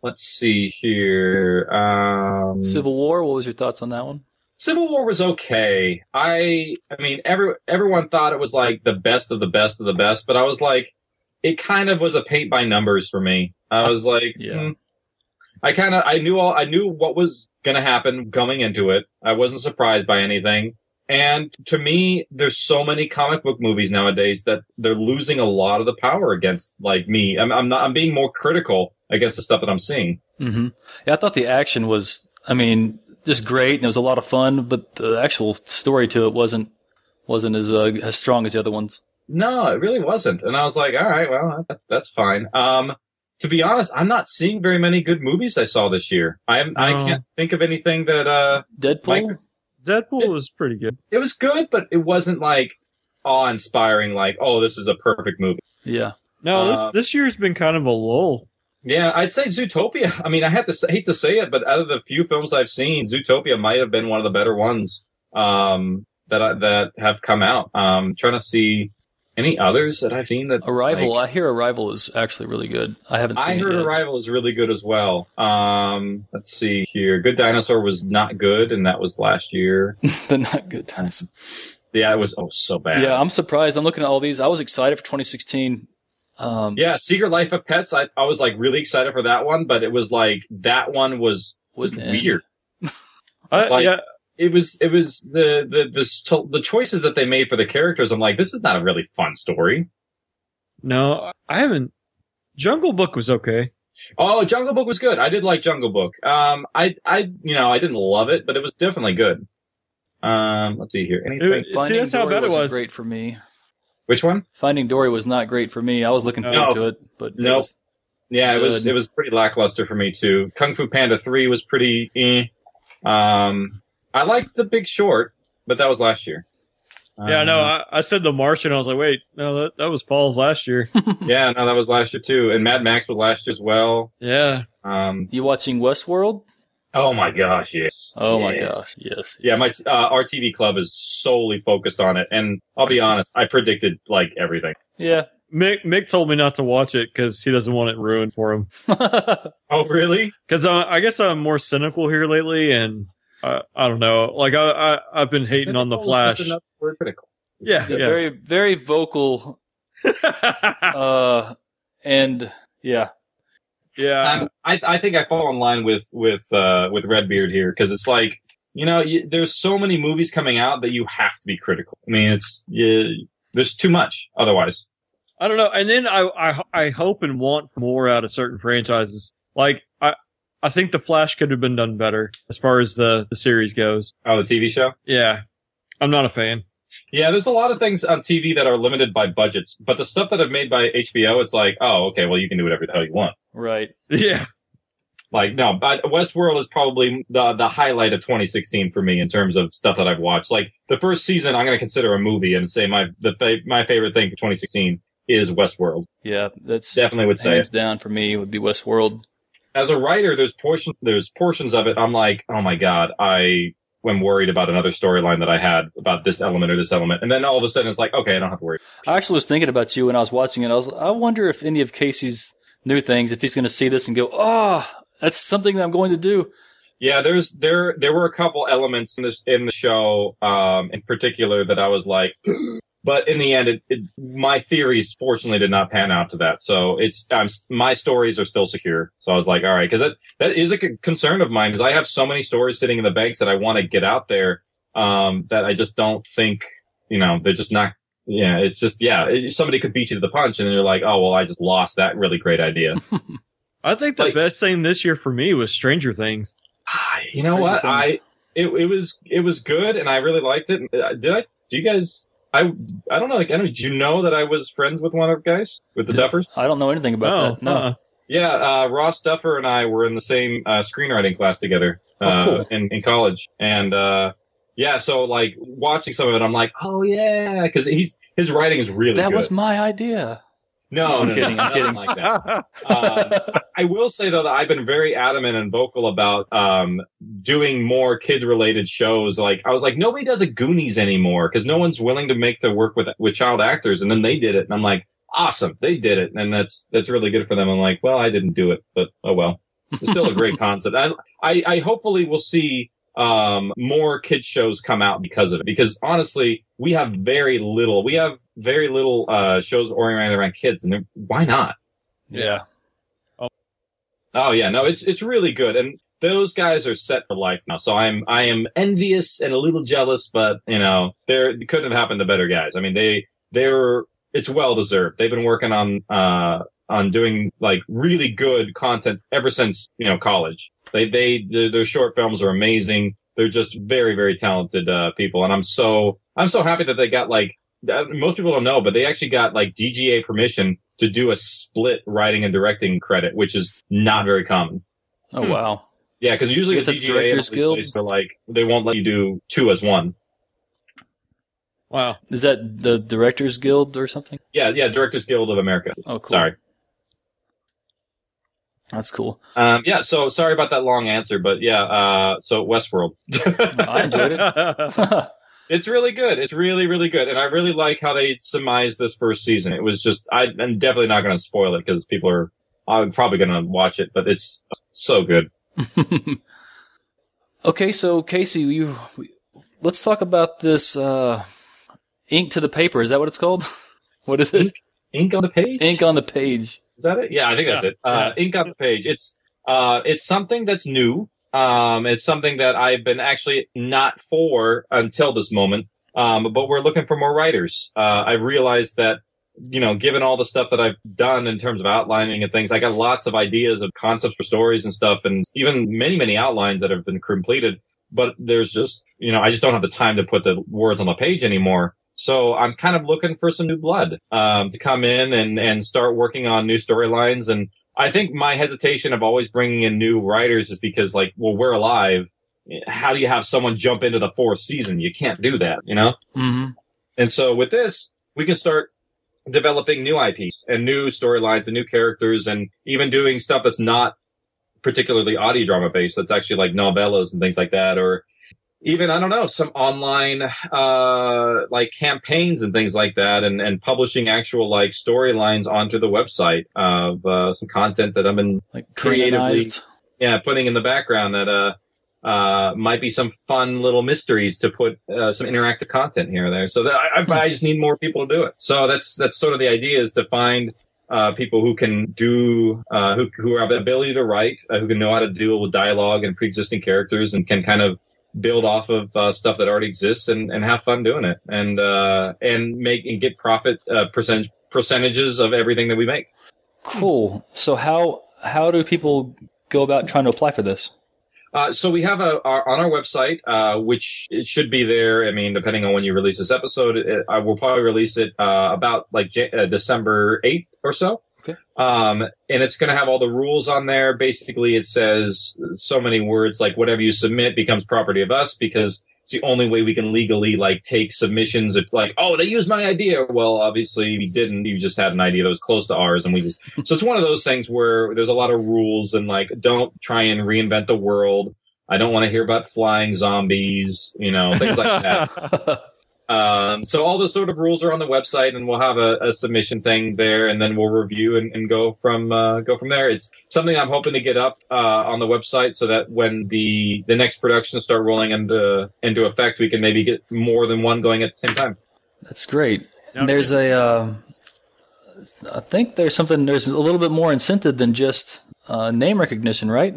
let's see here. Um, Civil War. What was your thoughts on that one? Civil War was okay. I I mean every everyone thought it was like the best of the best of the best, but I was like it kind of was a paint by numbers for me. I was like Yeah. hmm. I kind of I knew all I knew what was going to happen going into it. I wasn't surprised by anything. And to me, there's so many comic book movies nowadays that they're losing a lot of the power against like me. I'm, I'm not I'm being more critical against the stuff that I'm seeing. hmm Yeah, I thought the action was, I mean, just great, and it was a lot of fun. But the actual story to it wasn't wasn't as uh, as strong as the other ones. No, it really wasn't. And I was like, all right, well, that, that's fine. Um, to be honest, I'm not seeing very many good movies I saw this year. I am, I can't think of anything that, uh, Deadpool. Mike- Deadpool It- was pretty good. it was good, but it wasn't like awe inspiring, like, oh, this is a perfect movie. Yeah. No, Uh, this this year's been kind of a lull. Yeah, I'd say Zootopia. I mean, I had to hate to say it, but out of the few films I've seen, Zootopia might have been one of the better ones, um, that I, that have come out. Um, trying to see any others that I've seen that Arrival. like- I hear Arrival is actually really good. I haven't seen I heard. Arrival is really good as well. Um, let's see here. Good Dinosaur was not good, and that was last year. the not good dinosaur. Yeah, it was oh so bad. Yeah, I'm surprised. I'm looking at all these. I was excited for 2016. Um, yeah. Secret Life of Pets. I, I was like really excited for that one, but it was like that one was Wasn't weird. I, Like- yeah, It was it was the the the the choices that they made for the characters. I'm like, this is not a really fun story. no, I haven't. Jungle Book was okay. Oh, Jungle Book was good. I did like Jungle Book. Um, I I you know I didn't love it, but it was definitely good. Um, let's see here. Anything? It- See, that's how bad it wasn't was. great for me. Which one? Finding Dory was not great for me. I was looking forward No. to it, but it No. was- Yeah, it was it was pretty lackluster for me too. Kung Fu Panda three was pretty. Eh. Um, I liked The Big Short, but that was last year. yeah, no, Uh, I, I said The Martian. I was like, wait, no, that, that was Paul's last year. yeah, no, that was last year too, and Mad Max was last year as well. yeah. Um, you watching Westworld? Oh my gosh, yes. Oh my Yes. gosh, yes. Yeah, my uh, our TV club is solely focused on it, and I'll be honest, I predicted like everything. Yeah. Mick Mick told me not to watch it because he doesn't want it ruined for him. Oh, really? Because uh, I guess I'm more cynical here lately, and uh, I don't know. Like I, I I've been hating on the Cynical is just Flash. another word critical. Yeah, yeah. very, very vocal, uh, and yeah. Yeah. Um, I I think I fall in line with with uh, with Redbeard here because it's like you know you, there's so many movies coming out that you have to be critical. I mean, it's you, there's too much otherwise. I don't know. And then I, I I hope and want more out of certain franchises. Like I I think the Flash could have been done better as far as the the series goes. Oh, the TV show. Yeah, I'm not a fan. Yeah, there's a lot of things on TV that are limited by budgets, but the stuff that I've made by HBO, it's like, oh, okay, well, you can do whatever the hell you want. Right. Yeah, Like, no, but Westworld is probably the the highlight of 2016 for me in terms of stuff that I've watched. Like the first season, I'm going to consider a movie and say my the my favorite thing for 2016 is Westworld. Yeah, that's Definitely would say hands it. down for me would be Westworld. As a writer, there's portion there's portions of it. I'm like, oh my god, I am worried about another storyline that I had about this element or this element, and then all of a sudden it's like, okay, I don't have to worry. I actually was thinking about you when I was watching it. I was, I wonder if any of Casey's new things, if he's going to see this and go, oh, that's something that I'm going to do. Yeah, there's there there were a couple elements in this in the show, um, in particular that I was like, but in the end, it, it my theories fortunately did not pan out to that. So it's um, my stories are still secure. So I was like, all right, because that that is a concern of mine, because I have so many stories sitting in the banks that I want to get out there, um, that I just don't think, you know, they're just not. Yeah, it's just yeah. It, somebody could beat you to the punch, and you're like, oh well, I just lost that really great idea. I think the Like- best thing this year for me was Stranger Things. you know Stranger what? Things. I it, it was it was good, and I really liked it. Uh, Did I? Do you guys? I I don't know. Like, I don't. Do you know that I was friends with one of the guys with the Duffers? I don't know anything about oh, that. No. uh-uh. Yeah, uh, Ross Duffer and I were in the same uh, screenwriting class together Oh, uh, cool. in in college, and uh, yeah, so like watching some of it, I'm like, oh yeah, because he's his writing is really that good. was my idea. no, I'm no, kidding, no, I'm kidding. like that. Uh, I will say though that I've been very adamant and vocal about um, doing more kid related shows. Like I was like, nobody does a Goonies anymore because no one's willing to make the work with with child actors, and then they did it, and I'm like, awesome, they did it, and that's that's really good for them. I'm like, well, I didn't do it, but oh well, it's still a great concept. I, I I hopefully will see um more kid shows come out because of it because honestly we have very little we have very little uh shows oriented around kids and why not Yeah. Oh oh yeah, no, it's it's really good, and those guys are set for life now. So I'm I am envious and a little jealous, but you know, they're it couldn't have happened to better guys. I mean, they they're it's well deserved. They've been working on uh on doing like really good content ever since you know college. They they their, their short films are amazing. They're just very very talented uh, people, and I'm so I'm so happy that they got like most people don't know, but they actually got like DGA permission to do a split writing and directing credit, which is not very common. Oh Hmm. wow. Yeah, because usually I the DGA and all Directors these Guild. are like they won't let you do two as one. wow. Is that the Directors Guild or something? Yeah, yeah, Directors Guild of America. Oh, cool. Sorry. That's cool. Um, yeah, so sorry about that long answer, but yeah, uh, so Westworld. I enjoyed it. It's really good. It's really, really good. And I really like how they surmised this first season. It was just, I, I'm definitely not going to spoil it because people are I'm probably going to watch it, but it's so good. okay, so Casey, you we, let's talk about this uh, ink to the paper. Is that what it's called? What is it? Ink on the page? Ink on the page. Is that it? Yeah, I think that's Yeah, it. Uh, ink on the page. It's uh, it's something that's new. Um, it's something that I've been actually not for until this moment. Um, but we're looking for more writers. Uh, I realized that you know, given all the stuff that I've done in terms of outlining and things, I got lots of ideas of concepts for stories and stuff, and even many many outlines that have been completed. But there's just you know, I just don't have the time to put the words on the page anymore. So I'm kind of looking for some new blood um, to come in and and start working on new storylines. And I think my hesitation of always bringing in new writers is because like, well, we're alive. How do you have someone jump into the fourth season? You can't do that, you know. Mm-hmm. And so with this, we can start developing new IPs and new storylines and new characters, and even doing stuff that's not particularly audio drama based. That's actually like novellas and things like that, or even I don't know some online uh like campaigns and things like that and and publishing actual like storylines onto the website of uh some content that I've been Like Creatively- yeah putting in the background that uh uh might be some fun little mysteries to put uh, some interactive content here or there. So that I, I, I just need more people to do it. So that's that's sort of the idea is to find uh, people who can do uh, who who have the ability to write, uh, who can know how to deal with dialogue and pre-existing characters, and can kind of build off of uh, stuff that already exists and, and have fun doing it, and uh, and make and get profit uh, percentage percentages of everything that we make. Cool. So how how do people go about trying to apply for this? Uh, so we have a our, on our website, uh, which it should be there. I mean, depending on when you release this episode, it, I will probably release it uh, about like J- uh, December eighth or so. Okay. Um, and it's going to have all the rules on there. Basically, it says so many words like whatever you submit becomes property of us because it's the only way we can legally like take submissions of like, oh, they used my idea. Well, obviously we didn't. You just had an idea that was close to ours, and we just. so it's one of those things where there's a lot of rules and like, don't try and reinvent the world. I don't want to hear about flying zombies, you know, things like that. Um, so all the sort of rules are on the website, and we'll have a, a submission thing there, and then we'll review and, and go from uh, go from there. It's something I'm hoping to get up uh, on the website so that when the the next productions start rolling into into effect, we can maybe get more than one going at the same time. That's great. And there's a, uh, I think there's something. There's a little bit more incentive than just uh, name recognition, right?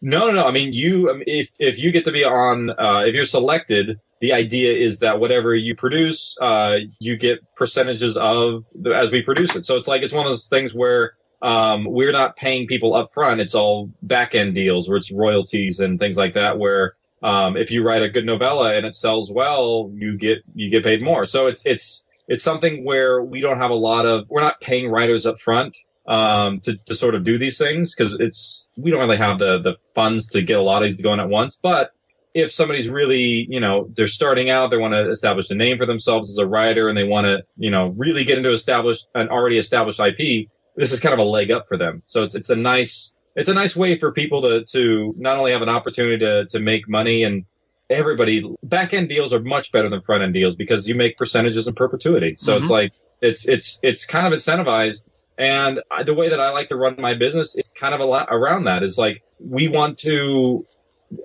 No, no, no. I mean, you um, if if you get to be on, uh, if you're selected, the idea is that whatever you produce, uh, you get percentages of the, as we produce it. So it's like it's one of those things where um, we're not paying people up front. It's all back end deals where it's royalties and things like that. Where um, if you write a good novella and it sells well, you get you get paid more. So it's it's it's something where we don't have a lot of we're not paying writers up front um, to, to sort of do these things because it's we don't really have the the funds to get a lot of these going at once. But if somebody's really you know they're starting out, they want to establish a name for themselves as a writer, and they want to you know really get into established an already established IP, this is kind of a leg up for them. So it's it's a nice it's a nice way for people to to not only have an opportunity to to make money and everybody back end deals are much better than front end deals because you make percentages in perpetuity. So it's mm-hmm. like it's it's it's kind of incentivized and I, the way that I like to run my business is kind of a lot around that is like, we want to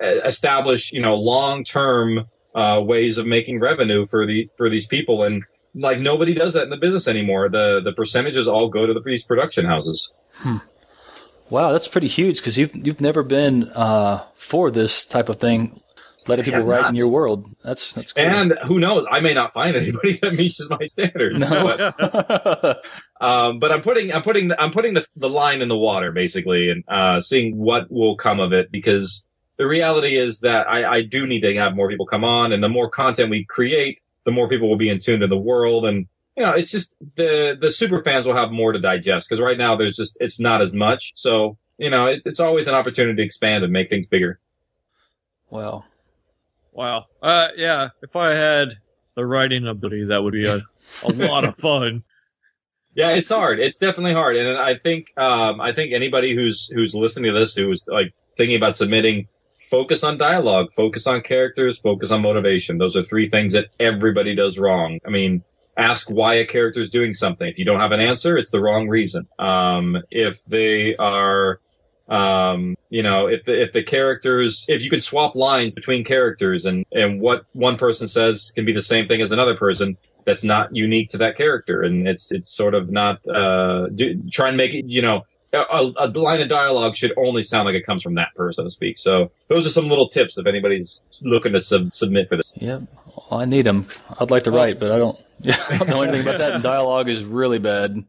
establish, you know, long-term, uh, ways of making revenue for the, for these people. And like nobody does that in the business anymore. The, the percentages all go to the, these production houses. Wow, that's pretty huge because you've you've never been uh, for this type of thing, letting people write not. in your world. That's that's cool. And who knows? I may not find anybody that meets my standards. But, um, but I'm putting, I'm putting, I'm putting the, the line in the water basically and, uh, seeing what will come of it because the reality is that I, I do need to have more people come on and the more content we create, the more people will be in tune to the world. And, you know, it's just the, the super fans will have more to digest because right now there's just, it's not as much. So, you know, it's, it's always an opportunity to expand and make things bigger. Well, Wow. Uh, yeah. If I had the writing ability, that would be a, a lot of fun. Yeah, it's hard. It's definitely hard, and I think um, I think anybody who's who's listening to this who's like thinking about submitting, focus on dialogue, focus on characters, focus on motivation. Those are three things that everybody does wrong. I mean, ask why a character is doing something. If you don't have an answer, it's the wrong reason. Um, if they are, um, you know, if the, if the characters, if you could swap lines between characters and and what one person says can be the same thing as another person, that's not unique to that character, and it's it's sort of not uh, do, try and make it, you know. A, a line of dialogue should only sound like it comes from that person to speak. So those are some little tips if anybody's looking to sub- submit for this. Yep. I need them. I'd like to write, but I don't. I don't know anything about that. And dialogue is really bad.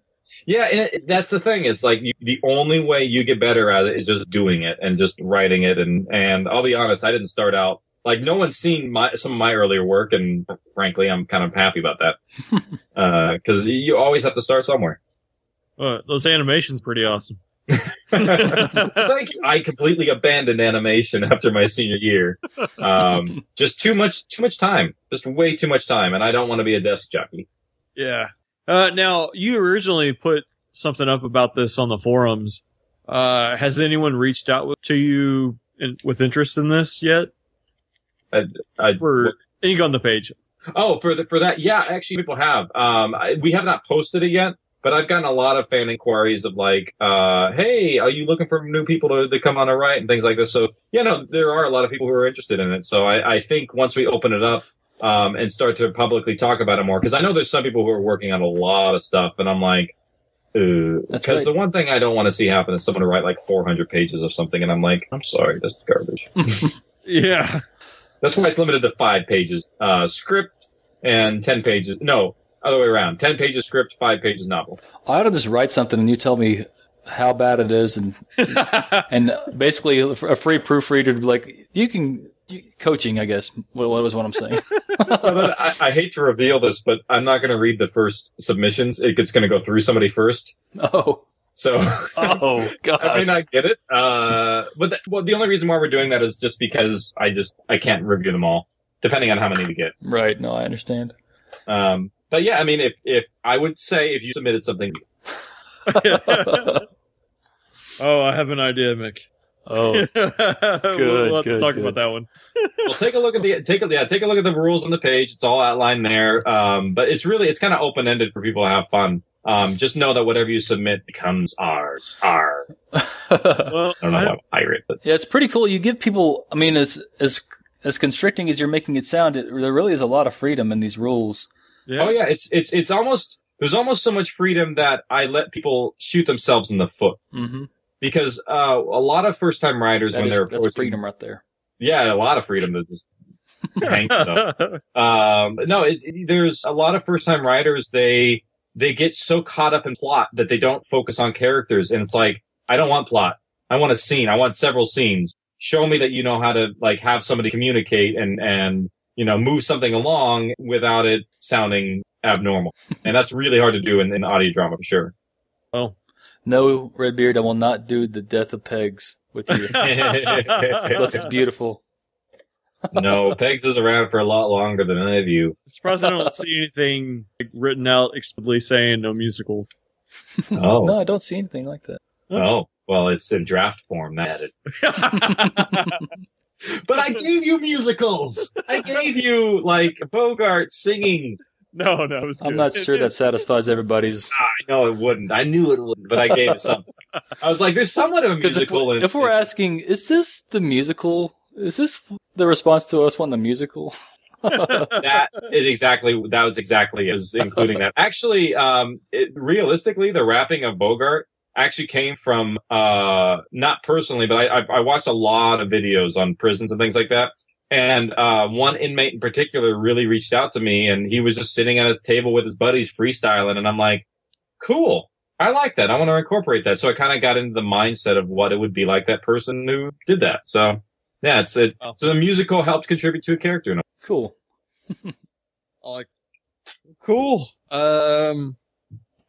Yeah, and it, that's the thing. Is like you, the only way you get better at it is just doing it and just writing it. And and I'll be honest, I didn't start out like no one's seen my some of my earlier work, and frankly, I'm kind of happy about that uh, because you always have to start somewhere. Uh, those animations pretty awesome. Thank you. I completely abandoned animation after my senior year. Um, just too much, too much time, just way too much time, and I don't want to be a desk jockey. Yeah. Uh, now you originally put something up about this on the forums. Uh, has anyone reached out to you in, with interest in this yet? I, I, For you go on the page. Oh, for the, for that, yeah, actually, people have. Um, I, we have not posted it yet, but I've gotten a lot of fan inquiries of like, uh, "Hey, are you looking for new people to, to come on and write and things like this?" So, yeah, no, there are a lot of people who are interested in it. So, I, I think once we open it up um, and start to publicly talk about it more, because I know there's some people who are working on a lot of stuff, and I'm like, because right. the one thing I don't want to see happen is someone to write like 400 pages of something, and I'm like, I'm sorry, that's garbage. Yeah. That's why it's limited to five pages uh, script and ten pages. No, other way around. Ten pages script, five pages novel. I ought to just write something and you tell me how bad it is, and and basically a free proofreader to be like, you can you, coaching, I guess. What, what was what I'm saying? I, I hate to reveal this, but I'm not going to read the first submissions. It- It's going to go through somebody first. oh, So oh, God. I may not get it. Uh, but well, the only reason why we're doing that is just because I just I can't review them all, depending on how many we get. Right. No, I understand. Um, but yeah, I mean, if if I would say if you submitted something, oh, I have an idea, Mick. oh, we'll, we'll have to talk good. about that one. well, take a look at the take a yeah take a look at the rules on the page. It's all outlined there. Um, but it's really it's kind of open ended for people to have fun. Um, just know that whatever you submit becomes ours. Our Well, I don't know I- why I pirate, but yeah, it's pretty cool. You give people. I mean, as as as constricting as you're making it sound, it, there really is a lot of freedom in these rules. Yeah. oh yeah, it's it's it's almost there's almost so much freedom that I let people shoot themselves in the foot. Mm-hmm. because uh, a lot of first time writers That when is, they're that's freedom right there. yeah a lot of freedom to just hang yourself. um no it's there's a lot of first time writers they they get so caught up in plot that they don't focus on characters and it's like i don't want plot i want a scene i want several scenes show me that you know how to like have somebody communicate and and you know move something along without it sounding abnormal and that's really hard to do in, in audio drama for sure oh. No, Redbeard, I will not do the death of pegs with you. Unless it's beautiful. no pegs is around for a lot longer than any of you I'm surprised I don't see anything like, written out explicitly saying no musicals. oh No, I don't see anything like that. Oh, oh well, it's in draft form. That it. But I gave you musicals. I gave you like Bogart singing. no, no, it was I'm good. not sure that satisfies everybody's. I know it wouldn't. I knew it wouldn't, but I gave it something. I was like, "There's somewhat of a Because if, musical." we're- in if we're asking, is this the musical? Is this the response to us wanting the musical? that is exactly that was exactly as including that. Actually, um, it, realistically, the rapping of Bogart actually came from uh not personally, but I, I I watched a lot of videos on prisons and things like that. And uh, one inmate in particular really reached out to me, and he was just sitting at his table with his buddies freestyling, and I'm like, "Cool, I like that. I want to incorporate that." So I kind of got into the mindset of what it would be like that person who did that. So yeah, it's it. So the musical helped contribute to a character. Cool. like cool. Um,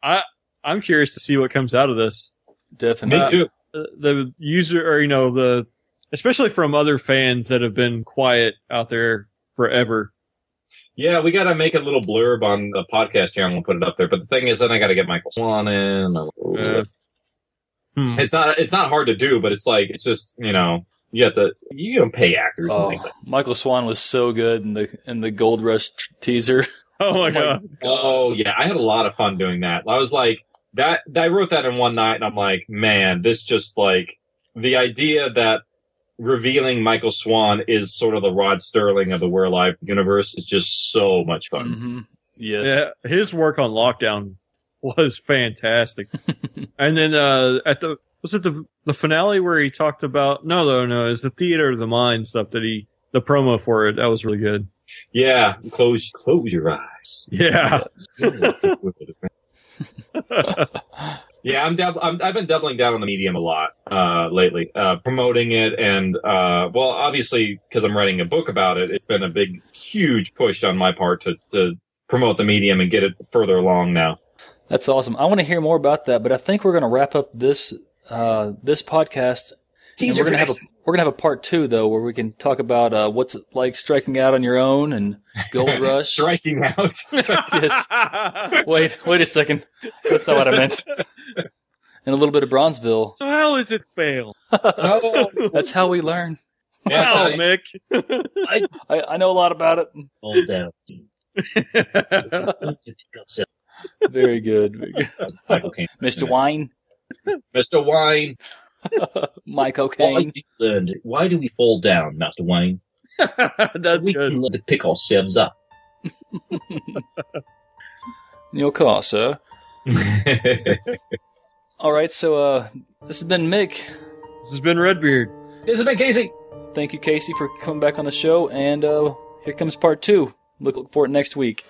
I I'm curious to see what comes out of this. Definitely. Me too. The, the user, or you know, the especially from other fans that have been quiet out there forever. Yeah, we got to make a little blurb on the podcast channel and put it up there. But the thing is, then I got to get Michael Swan in. Ooh, Yeah. Hmm. It's not it's not hard to do, but it's like it's just you know you have to you don't pay actors and Oh, things like. Michael Swan was so good in the in the Gold Rush t- teaser. Oh my my god! Oh yeah, I had a lot of fun doing that. I was like that. I wrote that in one night, and I'm like, man, this just like the idea that revealing Michael Swan is sort of the Rod Serling of the We're Alive universe is just so much fun. hmm Yes. Yeah, his work on Lockdown was fantastic. and then uh at the was it the the finale where he talked about no no no it's the theater of the mind stuff that he the promo for it that was really good. Yeah, close close your eyes. Yeah. Yeah, I'm, dub- I'm I've been doubling down on the medium a lot uh, lately, uh, promoting it, and uh, well, obviously because I'm writing a book about it, it's been a big, huge push on my part to to promote the medium and get it further along now. That's awesome. I want to hear more about that, but I think we're going to wrap up this uh, this podcast. And we're gonna have a we're gonna have a part two though, where we can talk about uh, what's it like striking out on your own and Gold Rush. striking out. yes. Wait, wait a second. That's not what I meant. And a little bit of Bronzeville. So how is it fail? oh, That's how we learn. yeah, Wow, how Mick. I, I know a lot about it. hold down. Very good. Very good. Michael Mr. Wine, Mr. Wine, Mike why, O'Kane. do we learn- why do we fall down, Master Wayne? That's we good. can learn to pick ourselves up. Your car, sir. All right, so uh, this has been Mick. This has been Redbeard. this has been Casey. Thank you, Casey, for coming back on the show. And uh, here comes part two. Look, look for it next week.